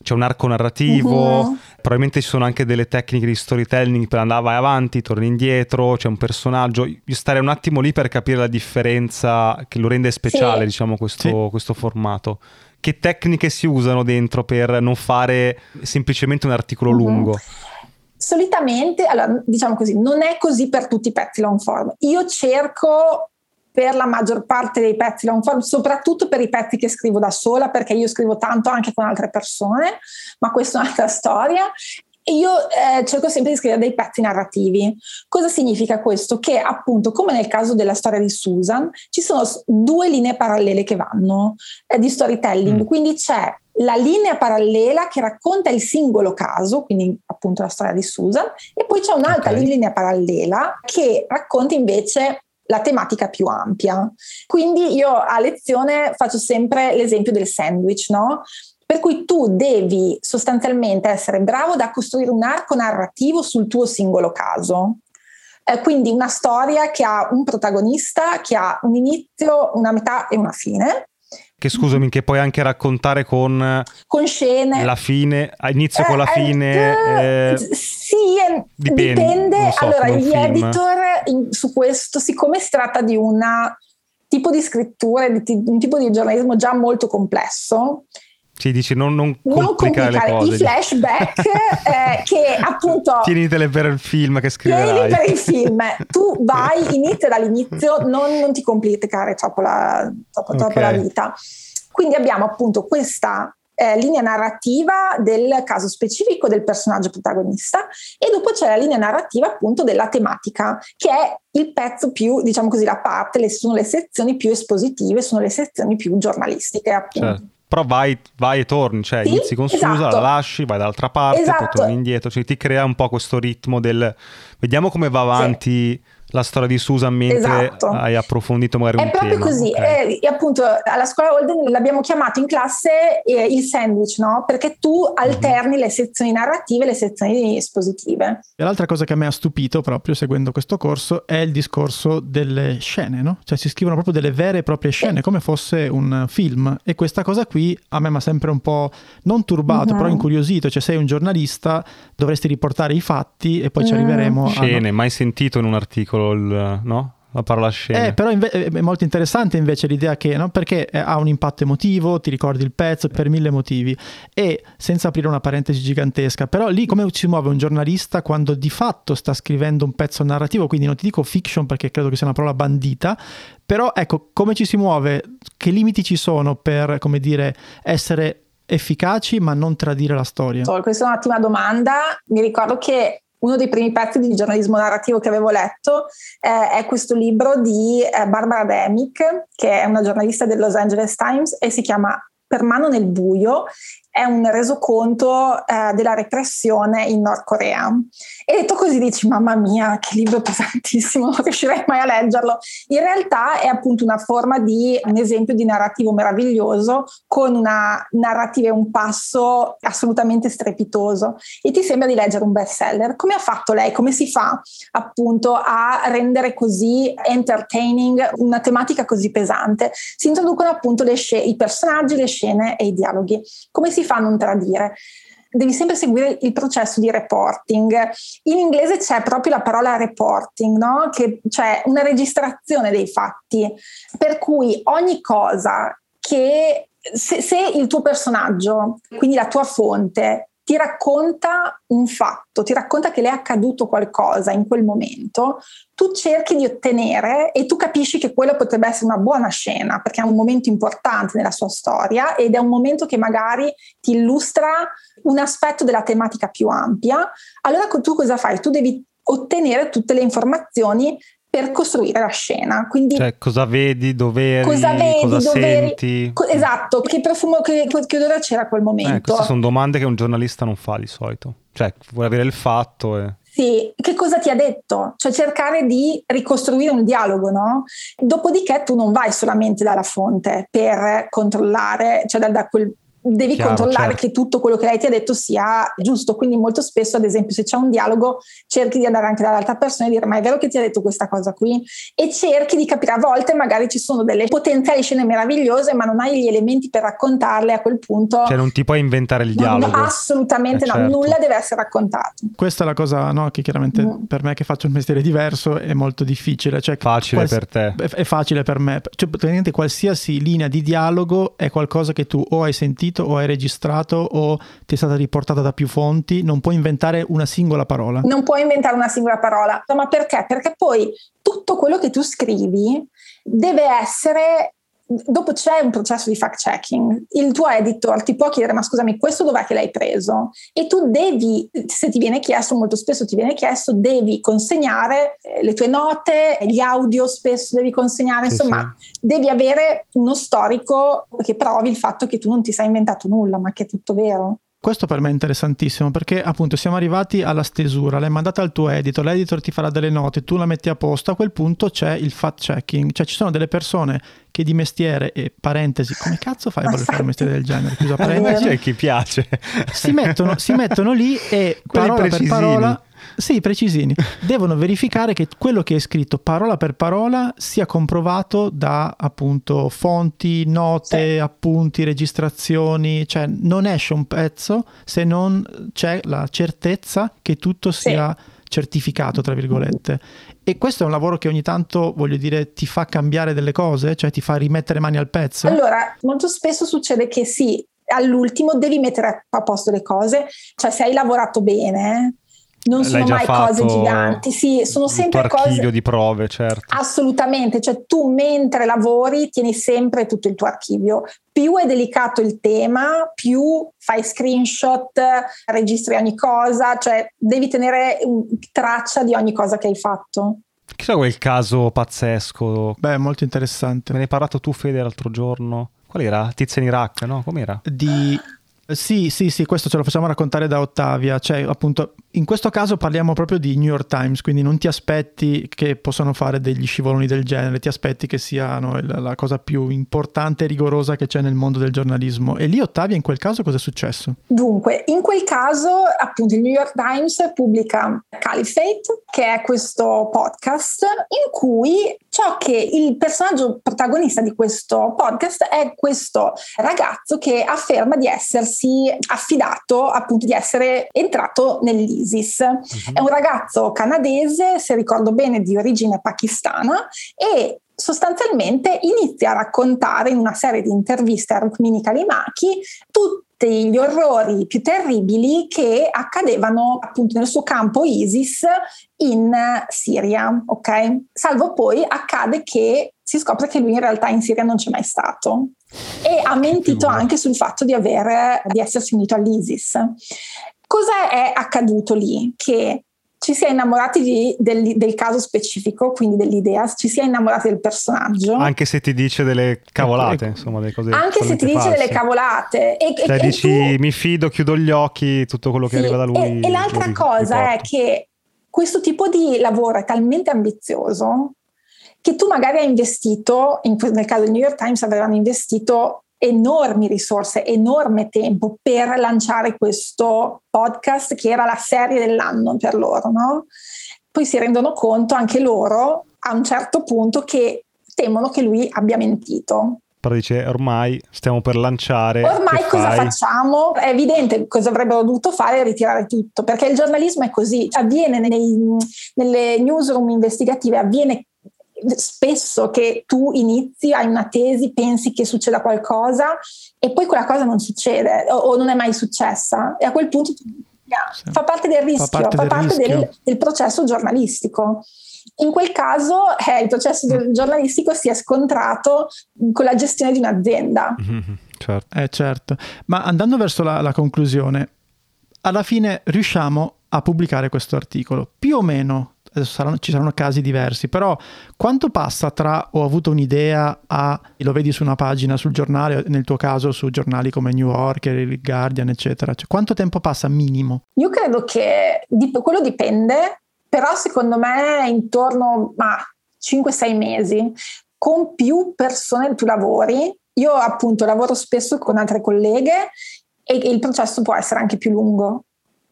c'è un arco narrativo, uh-huh. Probabilmente ci sono anche delle tecniche di storytelling per andare vai avanti, torni indietro, c'è un personaggio. Io starei un attimo lì per capire la differenza che lo rende speciale, sì. diciamo, questo, sì. questo formato. Che tecniche si usano dentro per non fare semplicemente un articolo uh-huh. lungo? Solitamente, allora, diciamo così, non è così per tutti i pezzi long form. Io cerco per la maggior parte dei pezzi long form, soprattutto per i pezzi che scrivo da sola, perché io scrivo tanto anche con altre persone, ma questa è un'altra storia. E io eh, cerco sempre di scrivere dei pezzi narrativi. Cosa significa questo? Che appunto, come nel caso della storia di Susan, ci sono due linee parallele che vanno eh, di storytelling. Mm. Quindi c'è la linea parallela che racconta il singolo caso, quindi appunto la storia di Susan, e poi c'è un'altra okay. linea parallela che racconta invece la tematica più ampia. Quindi io a lezione faccio sempre l'esempio del sandwich, no? Per cui tu devi sostanzialmente essere bravo da costruire un arco narrativo sul tuo singolo caso. Eh, quindi una storia che ha un protagonista, che ha un inizio, una metà e una fine che scusami, che puoi anche raccontare con, con scene. La fine, inizio eh, con la fine. Eh, eh, sì, dipende. dipende. So, allora, gli film. editor in, su questo, siccome si tratta di un tipo di scrittura, di, di un tipo di giornalismo già molto complesso, sì, dici non, non, non complicare, complicare le cose. I flashback eh, che appunto... Tienitele per il film che scriverai. Tienili per il film. Tu vai, inizia dall'inizio, non, non ti complicare troppo la, troppo, okay. troppo la vita. Quindi abbiamo appunto questa eh, linea narrativa del caso specifico del personaggio protagonista e dopo c'è la linea narrativa appunto della tematica che è il pezzo più, diciamo così, la parte, le, sono le sezioni più espositive, sono le sezioni più giornalistiche appunto. Certo. Però vai, vai, e torni, cioè sì, inizi con esatto. Susa, la lasci, vai dall'altra parte, esatto. poi torni indietro, cioè ti crea un po' questo ritmo del vediamo come va avanti. Sì la storia di Susan mentre esatto. hai approfondito magari è un tema. È proprio così, okay. e appunto alla scuola Holden l'abbiamo chiamato in classe eh, il sandwich, no? Perché tu mhm. alterni mm-hmm. le sezioni narrative e le sezioni espositive. E l'altra cosa che a me ha stupito proprio seguendo questo corso è il discorso delle scene, no? Cioè si scrivono proprio delle vere e proprie scene, sì. come fosse un film. E questa cosa qui a me mi ha sempre un po' non turbato, mm-hmm. però incuriosito. Cioè sei un giornalista, dovresti riportare i fatti e poi mm. ci arriveremo scene, a... Scene, mai sentito in un articolo il, no? la parola scena. Eh, però inve- è molto interessante invece l'idea che, no? perché ha un impatto emotivo, ti ricordi il pezzo per mille motivi e senza aprire una parentesi gigantesca, però lì come si muove un giornalista quando di fatto sta scrivendo un pezzo narrativo, quindi non ti dico fiction perché credo che sia una parola bandita, però ecco come ci si muove, che limiti ci sono per, come dire, essere efficaci ma non tradire la storia? Questa è un'ottima domanda, mi ricordo che uno dei primi pezzi di giornalismo narrativo che avevo letto eh, è questo libro di eh, Barbara Demick, che è una giornalista del Los Angeles Times e si chiama Per mano nel buio è un resoconto eh, della repressione in Nord Corea. E detto così dici, mamma mia, che libro pesantissimo, non riuscirei mai a leggerlo. In realtà è appunto una forma di, un esempio di narrativo meraviglioso, con una narrativa e un passo assolutamente strepitoso. E ti sembra di leggere un bestseller. Come ha fatto lei? Come si fa appunto a rendere così entertaining una tematica così pesante? Si introducono appunto sc- i personaggi, le scene e i dialoghi. Come si fa non tradire devi sempre seguire il processo di reporting. In inglese c'è proprio la parola reporting, no? che cioè una registrazione dei fatti, per cui ogni cosa che se, se, il tuo personaggio, quindi la tua fonte, ti racconta un fatto, ti racconta che le è accaduto qualcosa in quel momento, tu cerchi di ottenere e tu capisci che quella potrebbe essere una buona scena perché è un momento importante nella sua storia ed è un momento che magari ti illustra un aspetto della tematica più ampia. Allora tu cosa fai? Tu devi ottenere tutte le informazioni per costruire la scena. Quindi, cioè, cosa vedi, dove eri, cosa, vedi, cosa doveri, senti. Co- esatto, che profumo, che, che odore c'era a quel momento. Eh, queste sono domande che un giornalista non fa di solito. Cioè, vuole avere il fatto e... Sì, che cosa ti ha detto? Cioè cercare di ricostruire un dialogo, no? Dopodiché tu non vai solamente dalla fonte per controllare, cioè da, da quel devi Chiaro, controllare certo. che tutto quello che lei ti ha detto sia giusto. Quindi molto spesso, ad esempio, se c'è un dialogo, cerchi di andare anche dall'altra persona e dire ma è vero che ti ha detto questa cosa qui? E cerchi di capire, a volte magari ci sono delle potenziali scene meravigliose, ma non hai gli elementi per raccontarle a quel punto. Cioè non ti puoi inventare il dialogo. No, assolutamente eh, no, certo. nulla deve essere raccontato. Questa è la cosa no, che chiaramente mm. per me che faccio un mestiere diverso è molto difficile. Cioè, facile quals- per te. È facile per me. Cioè, praticamente qualsiasi linea di dialogo è qualcosa che tu o hai sentito sentito o hai registrato o ti è stata riportata da più fonti, non puoi inventare una singola parola. Non puoi inventare una singola parola, ma perché? Perché poi tutto quello che tu scrivi deve essere dopo c'è un processo di fact checking. Il tuo editor ti può chiedere: Ma scusami, questo dov'è che l'hai preso? E tu devi, se ti viene chiesto, molto spesso ti viene chiesto, devi consegnare eh, le tue note, gli audio spesso devi consegnare, sì, insomma, sì. devi avere uno storico che provi il fatto che tu non ti sei inventato nulla, ma che è tutto vero. Questo per me è interessantissimo perché appunto siamo arrivati alla stesura, l'hai mandata al tuo editor, l'editor ti farà delle note, tu la metti a posto, a quel punto c'è il fact checking, cioè ci sono delle persone che di mestiere e parentesi, come cazzo fai a voler fare un mestiere del genere? Chiusa parentesi. C'è chi piace. Si mettono, si mettono lì e parola per parola sì, precisini. Devono verificare che quello che è scritto parola per parola sia comprovato da appunto fonti, note, sì. appunti, registrazioni, cioè non esce un pezzo se non c'è la certezza che tutto sia sì. certificato, tra virgolette. E questo è un lavoro che ogni tanto, voglio dire, ti fa cambiare delle cose, cioè ti fa rimettere mani al pezzo. Allora, molto spesso succede che sì, all'ultimo devi mettere a posto le cose, cioè se hai lavorato bene, non sono mai cose giganti, sì, sono sempre il tuo archivio di prove, certo. Assolutamente, cioè tu mentre lavori tieni sempre tutto il tuo archivio. Più è delicato il tema, più fai screenshot, registri ogni cosa, cioè devi tenere traccia di ogni cosa che hai fatto. Chissà quel caso pazzesco. Beh, molto interessante. Me ne hai parlato tu, Fede, l'altro giorno. Qual era? Tizia in Iraq, no? Com'era? Di sì, sì, sì, questo ce lo facciamo raccontare da Ottavia, cioè appunto in questo caso parliamo proprio di New York Times, quindi non ti aspetti che possano fare degli scivoloni del genere, ti aspetti che siano la cosa più importante e rigorosa che c'è nel mondo del giornalismo. E lì Ottavia in quel caso cosa è successo? Dunque, in quel caso appunto il New York Times pubblica Caliphate, che è questo podcast in cui ciò che il personaggio protagonista di questo podcast è questo ragazzo che afferma di essersi affidato, appunto di essere entrato nell'ISIS ISIS. Uh-huh. È un ragazzo canadese, se ricordo bene, di origine pakistana e sostanzialmente inizia a raccontare in una serie di interviste a Rukmini Kalimaki tutti gli orrori più terribili che accadevano appunto nel suo campo ISIS in Siria, ok? Salvo poi accade che si scopre che lui in realtà in Siria non c'è mai stato e ha mentito anche sul fatto di, aver, di essersi unito all'ISIS. Cosa è accaduto lì? Che ci si è innamorati di, del, del, caso specifico, quindi dell'idea, ci si è innamorati del personaggio. Anche se ti dice delle cavolate, insomma, delle cose Anche se ti false. dice delle cavolate. E, cioè e, dici tu... mi fido, chiudo gli occhi, tutto quello che sì, arriva da lui. E, e l'altra cosa è che questo tipo di lavoro è talmente ambizioso che tu magari hai investito, in, nel caso del New York Times avevano investito enormi risorse, enorme tempo per lanciare questo podcast che era la serie dell'anno per loro, no? Poi si rendono conto anche loro a un certo punto che temono che lui abbia mentito. Però dice ormai stiamo per lanciare. Ormai cosa fai? facciamo? È evidente cosa avrebbero dovuto fare ritirare tutto, perché il giornalismo è così, avviene nei, nelle newsroom investigative, avviene spesso che tu inizi, hai una tesi, pensi che succeda qualcosa e poi quella cosa non succede o, o non è mai successa e a quel punto sì. fa parte del rischio, fa parte, fa del, parte rischio. Del, del, processo giornalistico. In quel caso eh, il processo mm. giornalistico si è scontrato con la gestione di un'azienda. Mm-hmm, certo. Eh, certo. Ma andando verso la, la conclusione, alla fine riusciamo a pubblicare questo articolo. Più o meno saranno, ci saranno casi diversi, però quanto passa tra ho avuto un'idea a lo vedi su una pagina sul giornale, nel tuo caso su giornali come New Yorker, il Guardian, eccetera, cioè, quanto tempo passa minimo? Io credo che dip- quello dipende, però secondo me intorno a 5-6 mesi, con più persone tu lavori. Io appunto lavoro spesso con altre colleghe e il processo può essere anche più lungo.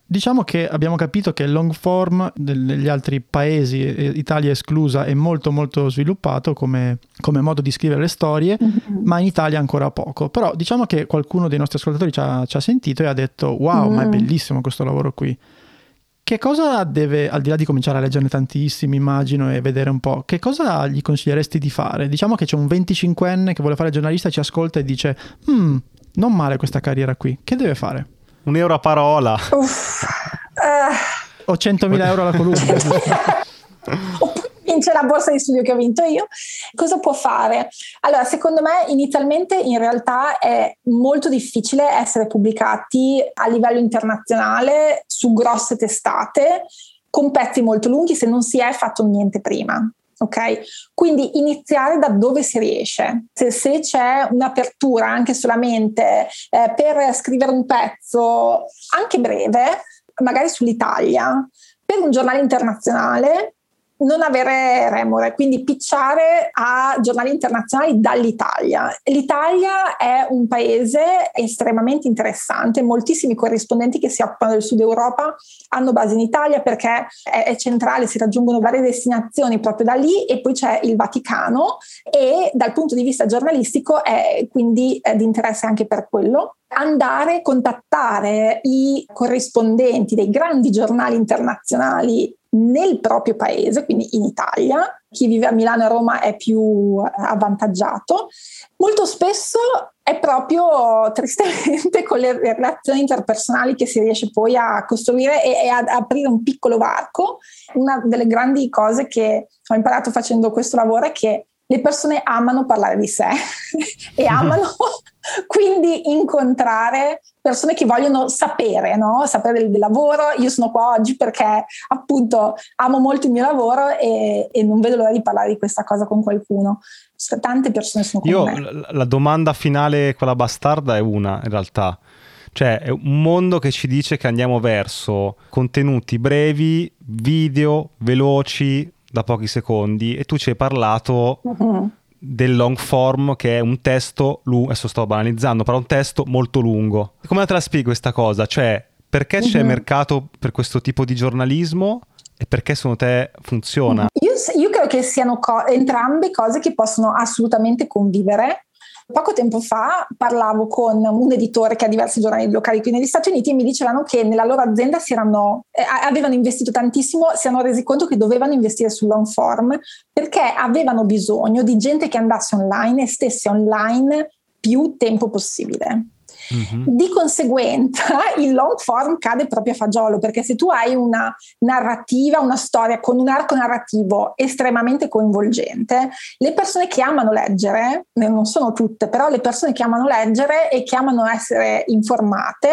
Diciamo che abbiamo capito che il long form degli altri paesi, Italia esclusa, è molto molto sviluppato come, come modo di scrivere le storie, mm-hmm. ma in Italia ancora poco. Però diciamo che qualcuno dei nostri ascoltatori ci ha, ci ha sentito e ha detto wow, mm. ma è mm. bellissimo questo lavoro qui. Che cosa deve, al di là di cominciare a leggerne tantissimi, immagino, e vedere un po', che cosa gli consiglieresti di fare? Diciamo che c'è un 25enne che vuole fare giornalista, ci ascolta e dice, hmm, non male questa carriera qui, che deve fare? Un euro a parola. Uff, uh, o 100.000 euro alla columna. vince la borsa di studio che ho vinto io. Cosa può fare? Allora, secondo me inizialmente in realtà è molto difficile essere pubblicati a livello internazionale su grosse testate con pezzi molto lunghi se non si è fatto niente prima. Ok? Quindi iniziare da dove si riesce. Se, se c'è un'apertura anche solamente eh, per scrivere un pezzo, anche breve, magari sull'Italia, per un giornale internazionale, non avere remore, quindi picciare a giornali internazionali dall'Italia. L'Italia è un paese estremamente interessante, moltissimi corrispondenti che si occupano del Sud Europa hanno base in Italia perché è, è centrale, si raggiungono varie destinazioni proprio da lì e poi c'è il Vaticano e dal punto di vista giornalistico è quindi di interesse anche per quello andare a contattare i corrispondenti dei grandi giornali internazionali nel proprio paese, quindi in Italia. Chi vive a Milano e Roma è più avvantaggiato. Molto spesso è proprio tristemente con le relazioni interpersonali che si riesce poi a costruire e, e ad aprire un piccolo varco. Una delle grandi cose che ho imparato facendo questo lavoro è che le persone amano parlare di sé e amano quindi incontrare persone che vogliono sapere, no? sapere del, del, lavoro. Io sono qua oggi perché appunto amo molto il mio lavoro e, e non vedo l'ora di parlare di questa cosa con qualcuno. Tante persone sono Io, me. la domanda finale, quella bastarda, è una in realtà. Cioè, è un mondo che ci dice che andiamo verso contenuti brevi, video, veloci, da pochi secondi, e tu ci hai parlato... Uh-huh del long form che è un testo, lungo, adesso sto banalizzando, però un testo molto lungo. Come te la spiego questa cosa? Cioè, perché c'è uh-huh. mercato per questo tipo di giornalismo e perché secondo te funziona? Io, io credo che siano co- entrambe cose che possono assolutamente convivere Poco tempo fa parlavo con un editore che ha diversi giornali locali qui negli Stati Uniti e mi dicevano che nella loro azienda erano, eh, avevano investito tantissimo, si erano resi conto che dovevano investire sul long form perché avevano bisogno di gente che andasse online e stesse online più tempo possibile. Mm-hmm. Di conseguenza il long form cade proprio a fagiolo perché se tu hai una narrativa, una storia con un arco narrativo estremamente coinvolgente, le persone che amano leggere, non sono tutte, però le persone che amano leggere e che amano essere informate,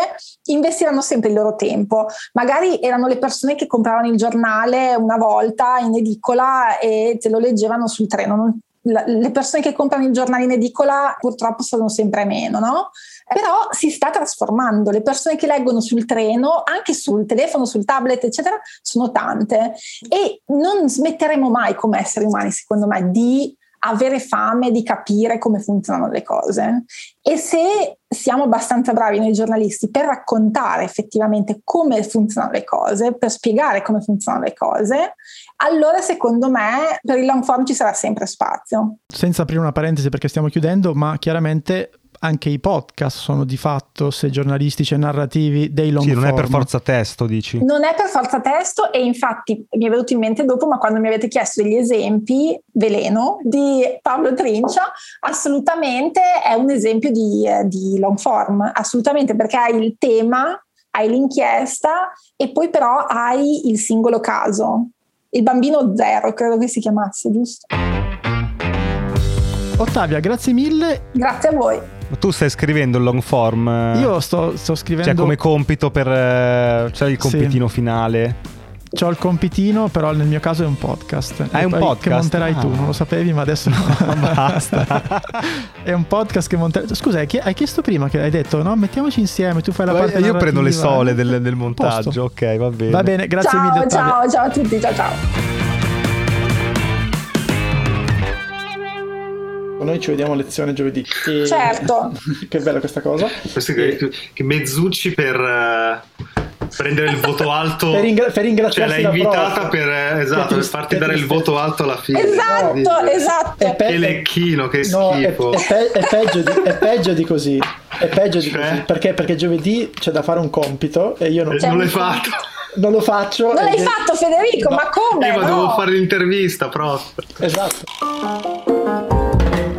investiranno sempre il loro tempo. Magari erano le persone che compravano il giornale una volta in edicola e te lo leggevano sul treno. Le persone che comprano il giornale in edicola purtroppo sono sempre meno, no? Però si sta trasformando, le persone che leggono sul treno, anche sul telefono, sul tablet, eccetera, sono tante e non smetteremo mai come esseri umani, secondo me, di avere fame di capire come funzionano le cose. E se siamo abbastanza bravi noi giornalisti per raccontare effettivamente come funzionano le cose, per spiegare come funzionano le cose, allora secondo me per il long form ci sarà sempre spazio. Senza aprire una parentesi perché stiamo chiudendo, ma chiaramente anche i podcast sono di fatto, se giornalistici e narrativi, dei long sì, form. non è per forza testo, dici? Non è per forza testo e infatti mi è venuto in mente dopo, ma quando mi avete chiesto degli esempi, Veleno, di Paolo Trincia, assolutamente è un esempio di, di long form, assolutamente, perché hai il tema, hai l'inchiesta e poi però hai il singolo caso. Il bambino zero, credo che si chiamasse, giusto? Ottavia, grazie mille. Grazie a voi. Tu stai scrivendo il long form? Io sto, sto scrivendo... Cioè come compito per... Eh, c'è il compitino sì. finale? C'ho il compitino, però nel mio caso è un podcast. Ah, è un podcast? Che monterai ah. tu, non lo sapevi, ma adesso no, basta. è un podcast che monterai... Scusa, hai chiesto prima che hai detto, no, mettiamoci insieme, tu fai la Beh, parte Io prendo le sole del, del montaggio, Posto. ok, va bene. Va bene, grazie ciao, mille. Ciao, ciao a tutti, ciao ciao. Noi ci vediamo a lezione giovedì. E... Certo. che bella questa cosa. Questo e... che, che mezzucci per uh, prendere il voto alto. per, ingra- per ringraziarsi Cioè l'hai invitata per, eh, esatto, per farti dare il voto alto alla fine. Esatto, no, esatto. Pe- che lecchino, che no, schifo. È, è, pe- è, peggio di, è, peggio di, così. È peggio cioè? di così. Perché? Perché giovedì c'è da fare un compito e io non, cioè, non l'hai fatto non lo faccio. Non l'hai fatto Federico, no. ma come? Eh, ma no. devo fare l'intervista, proprio. Esatto.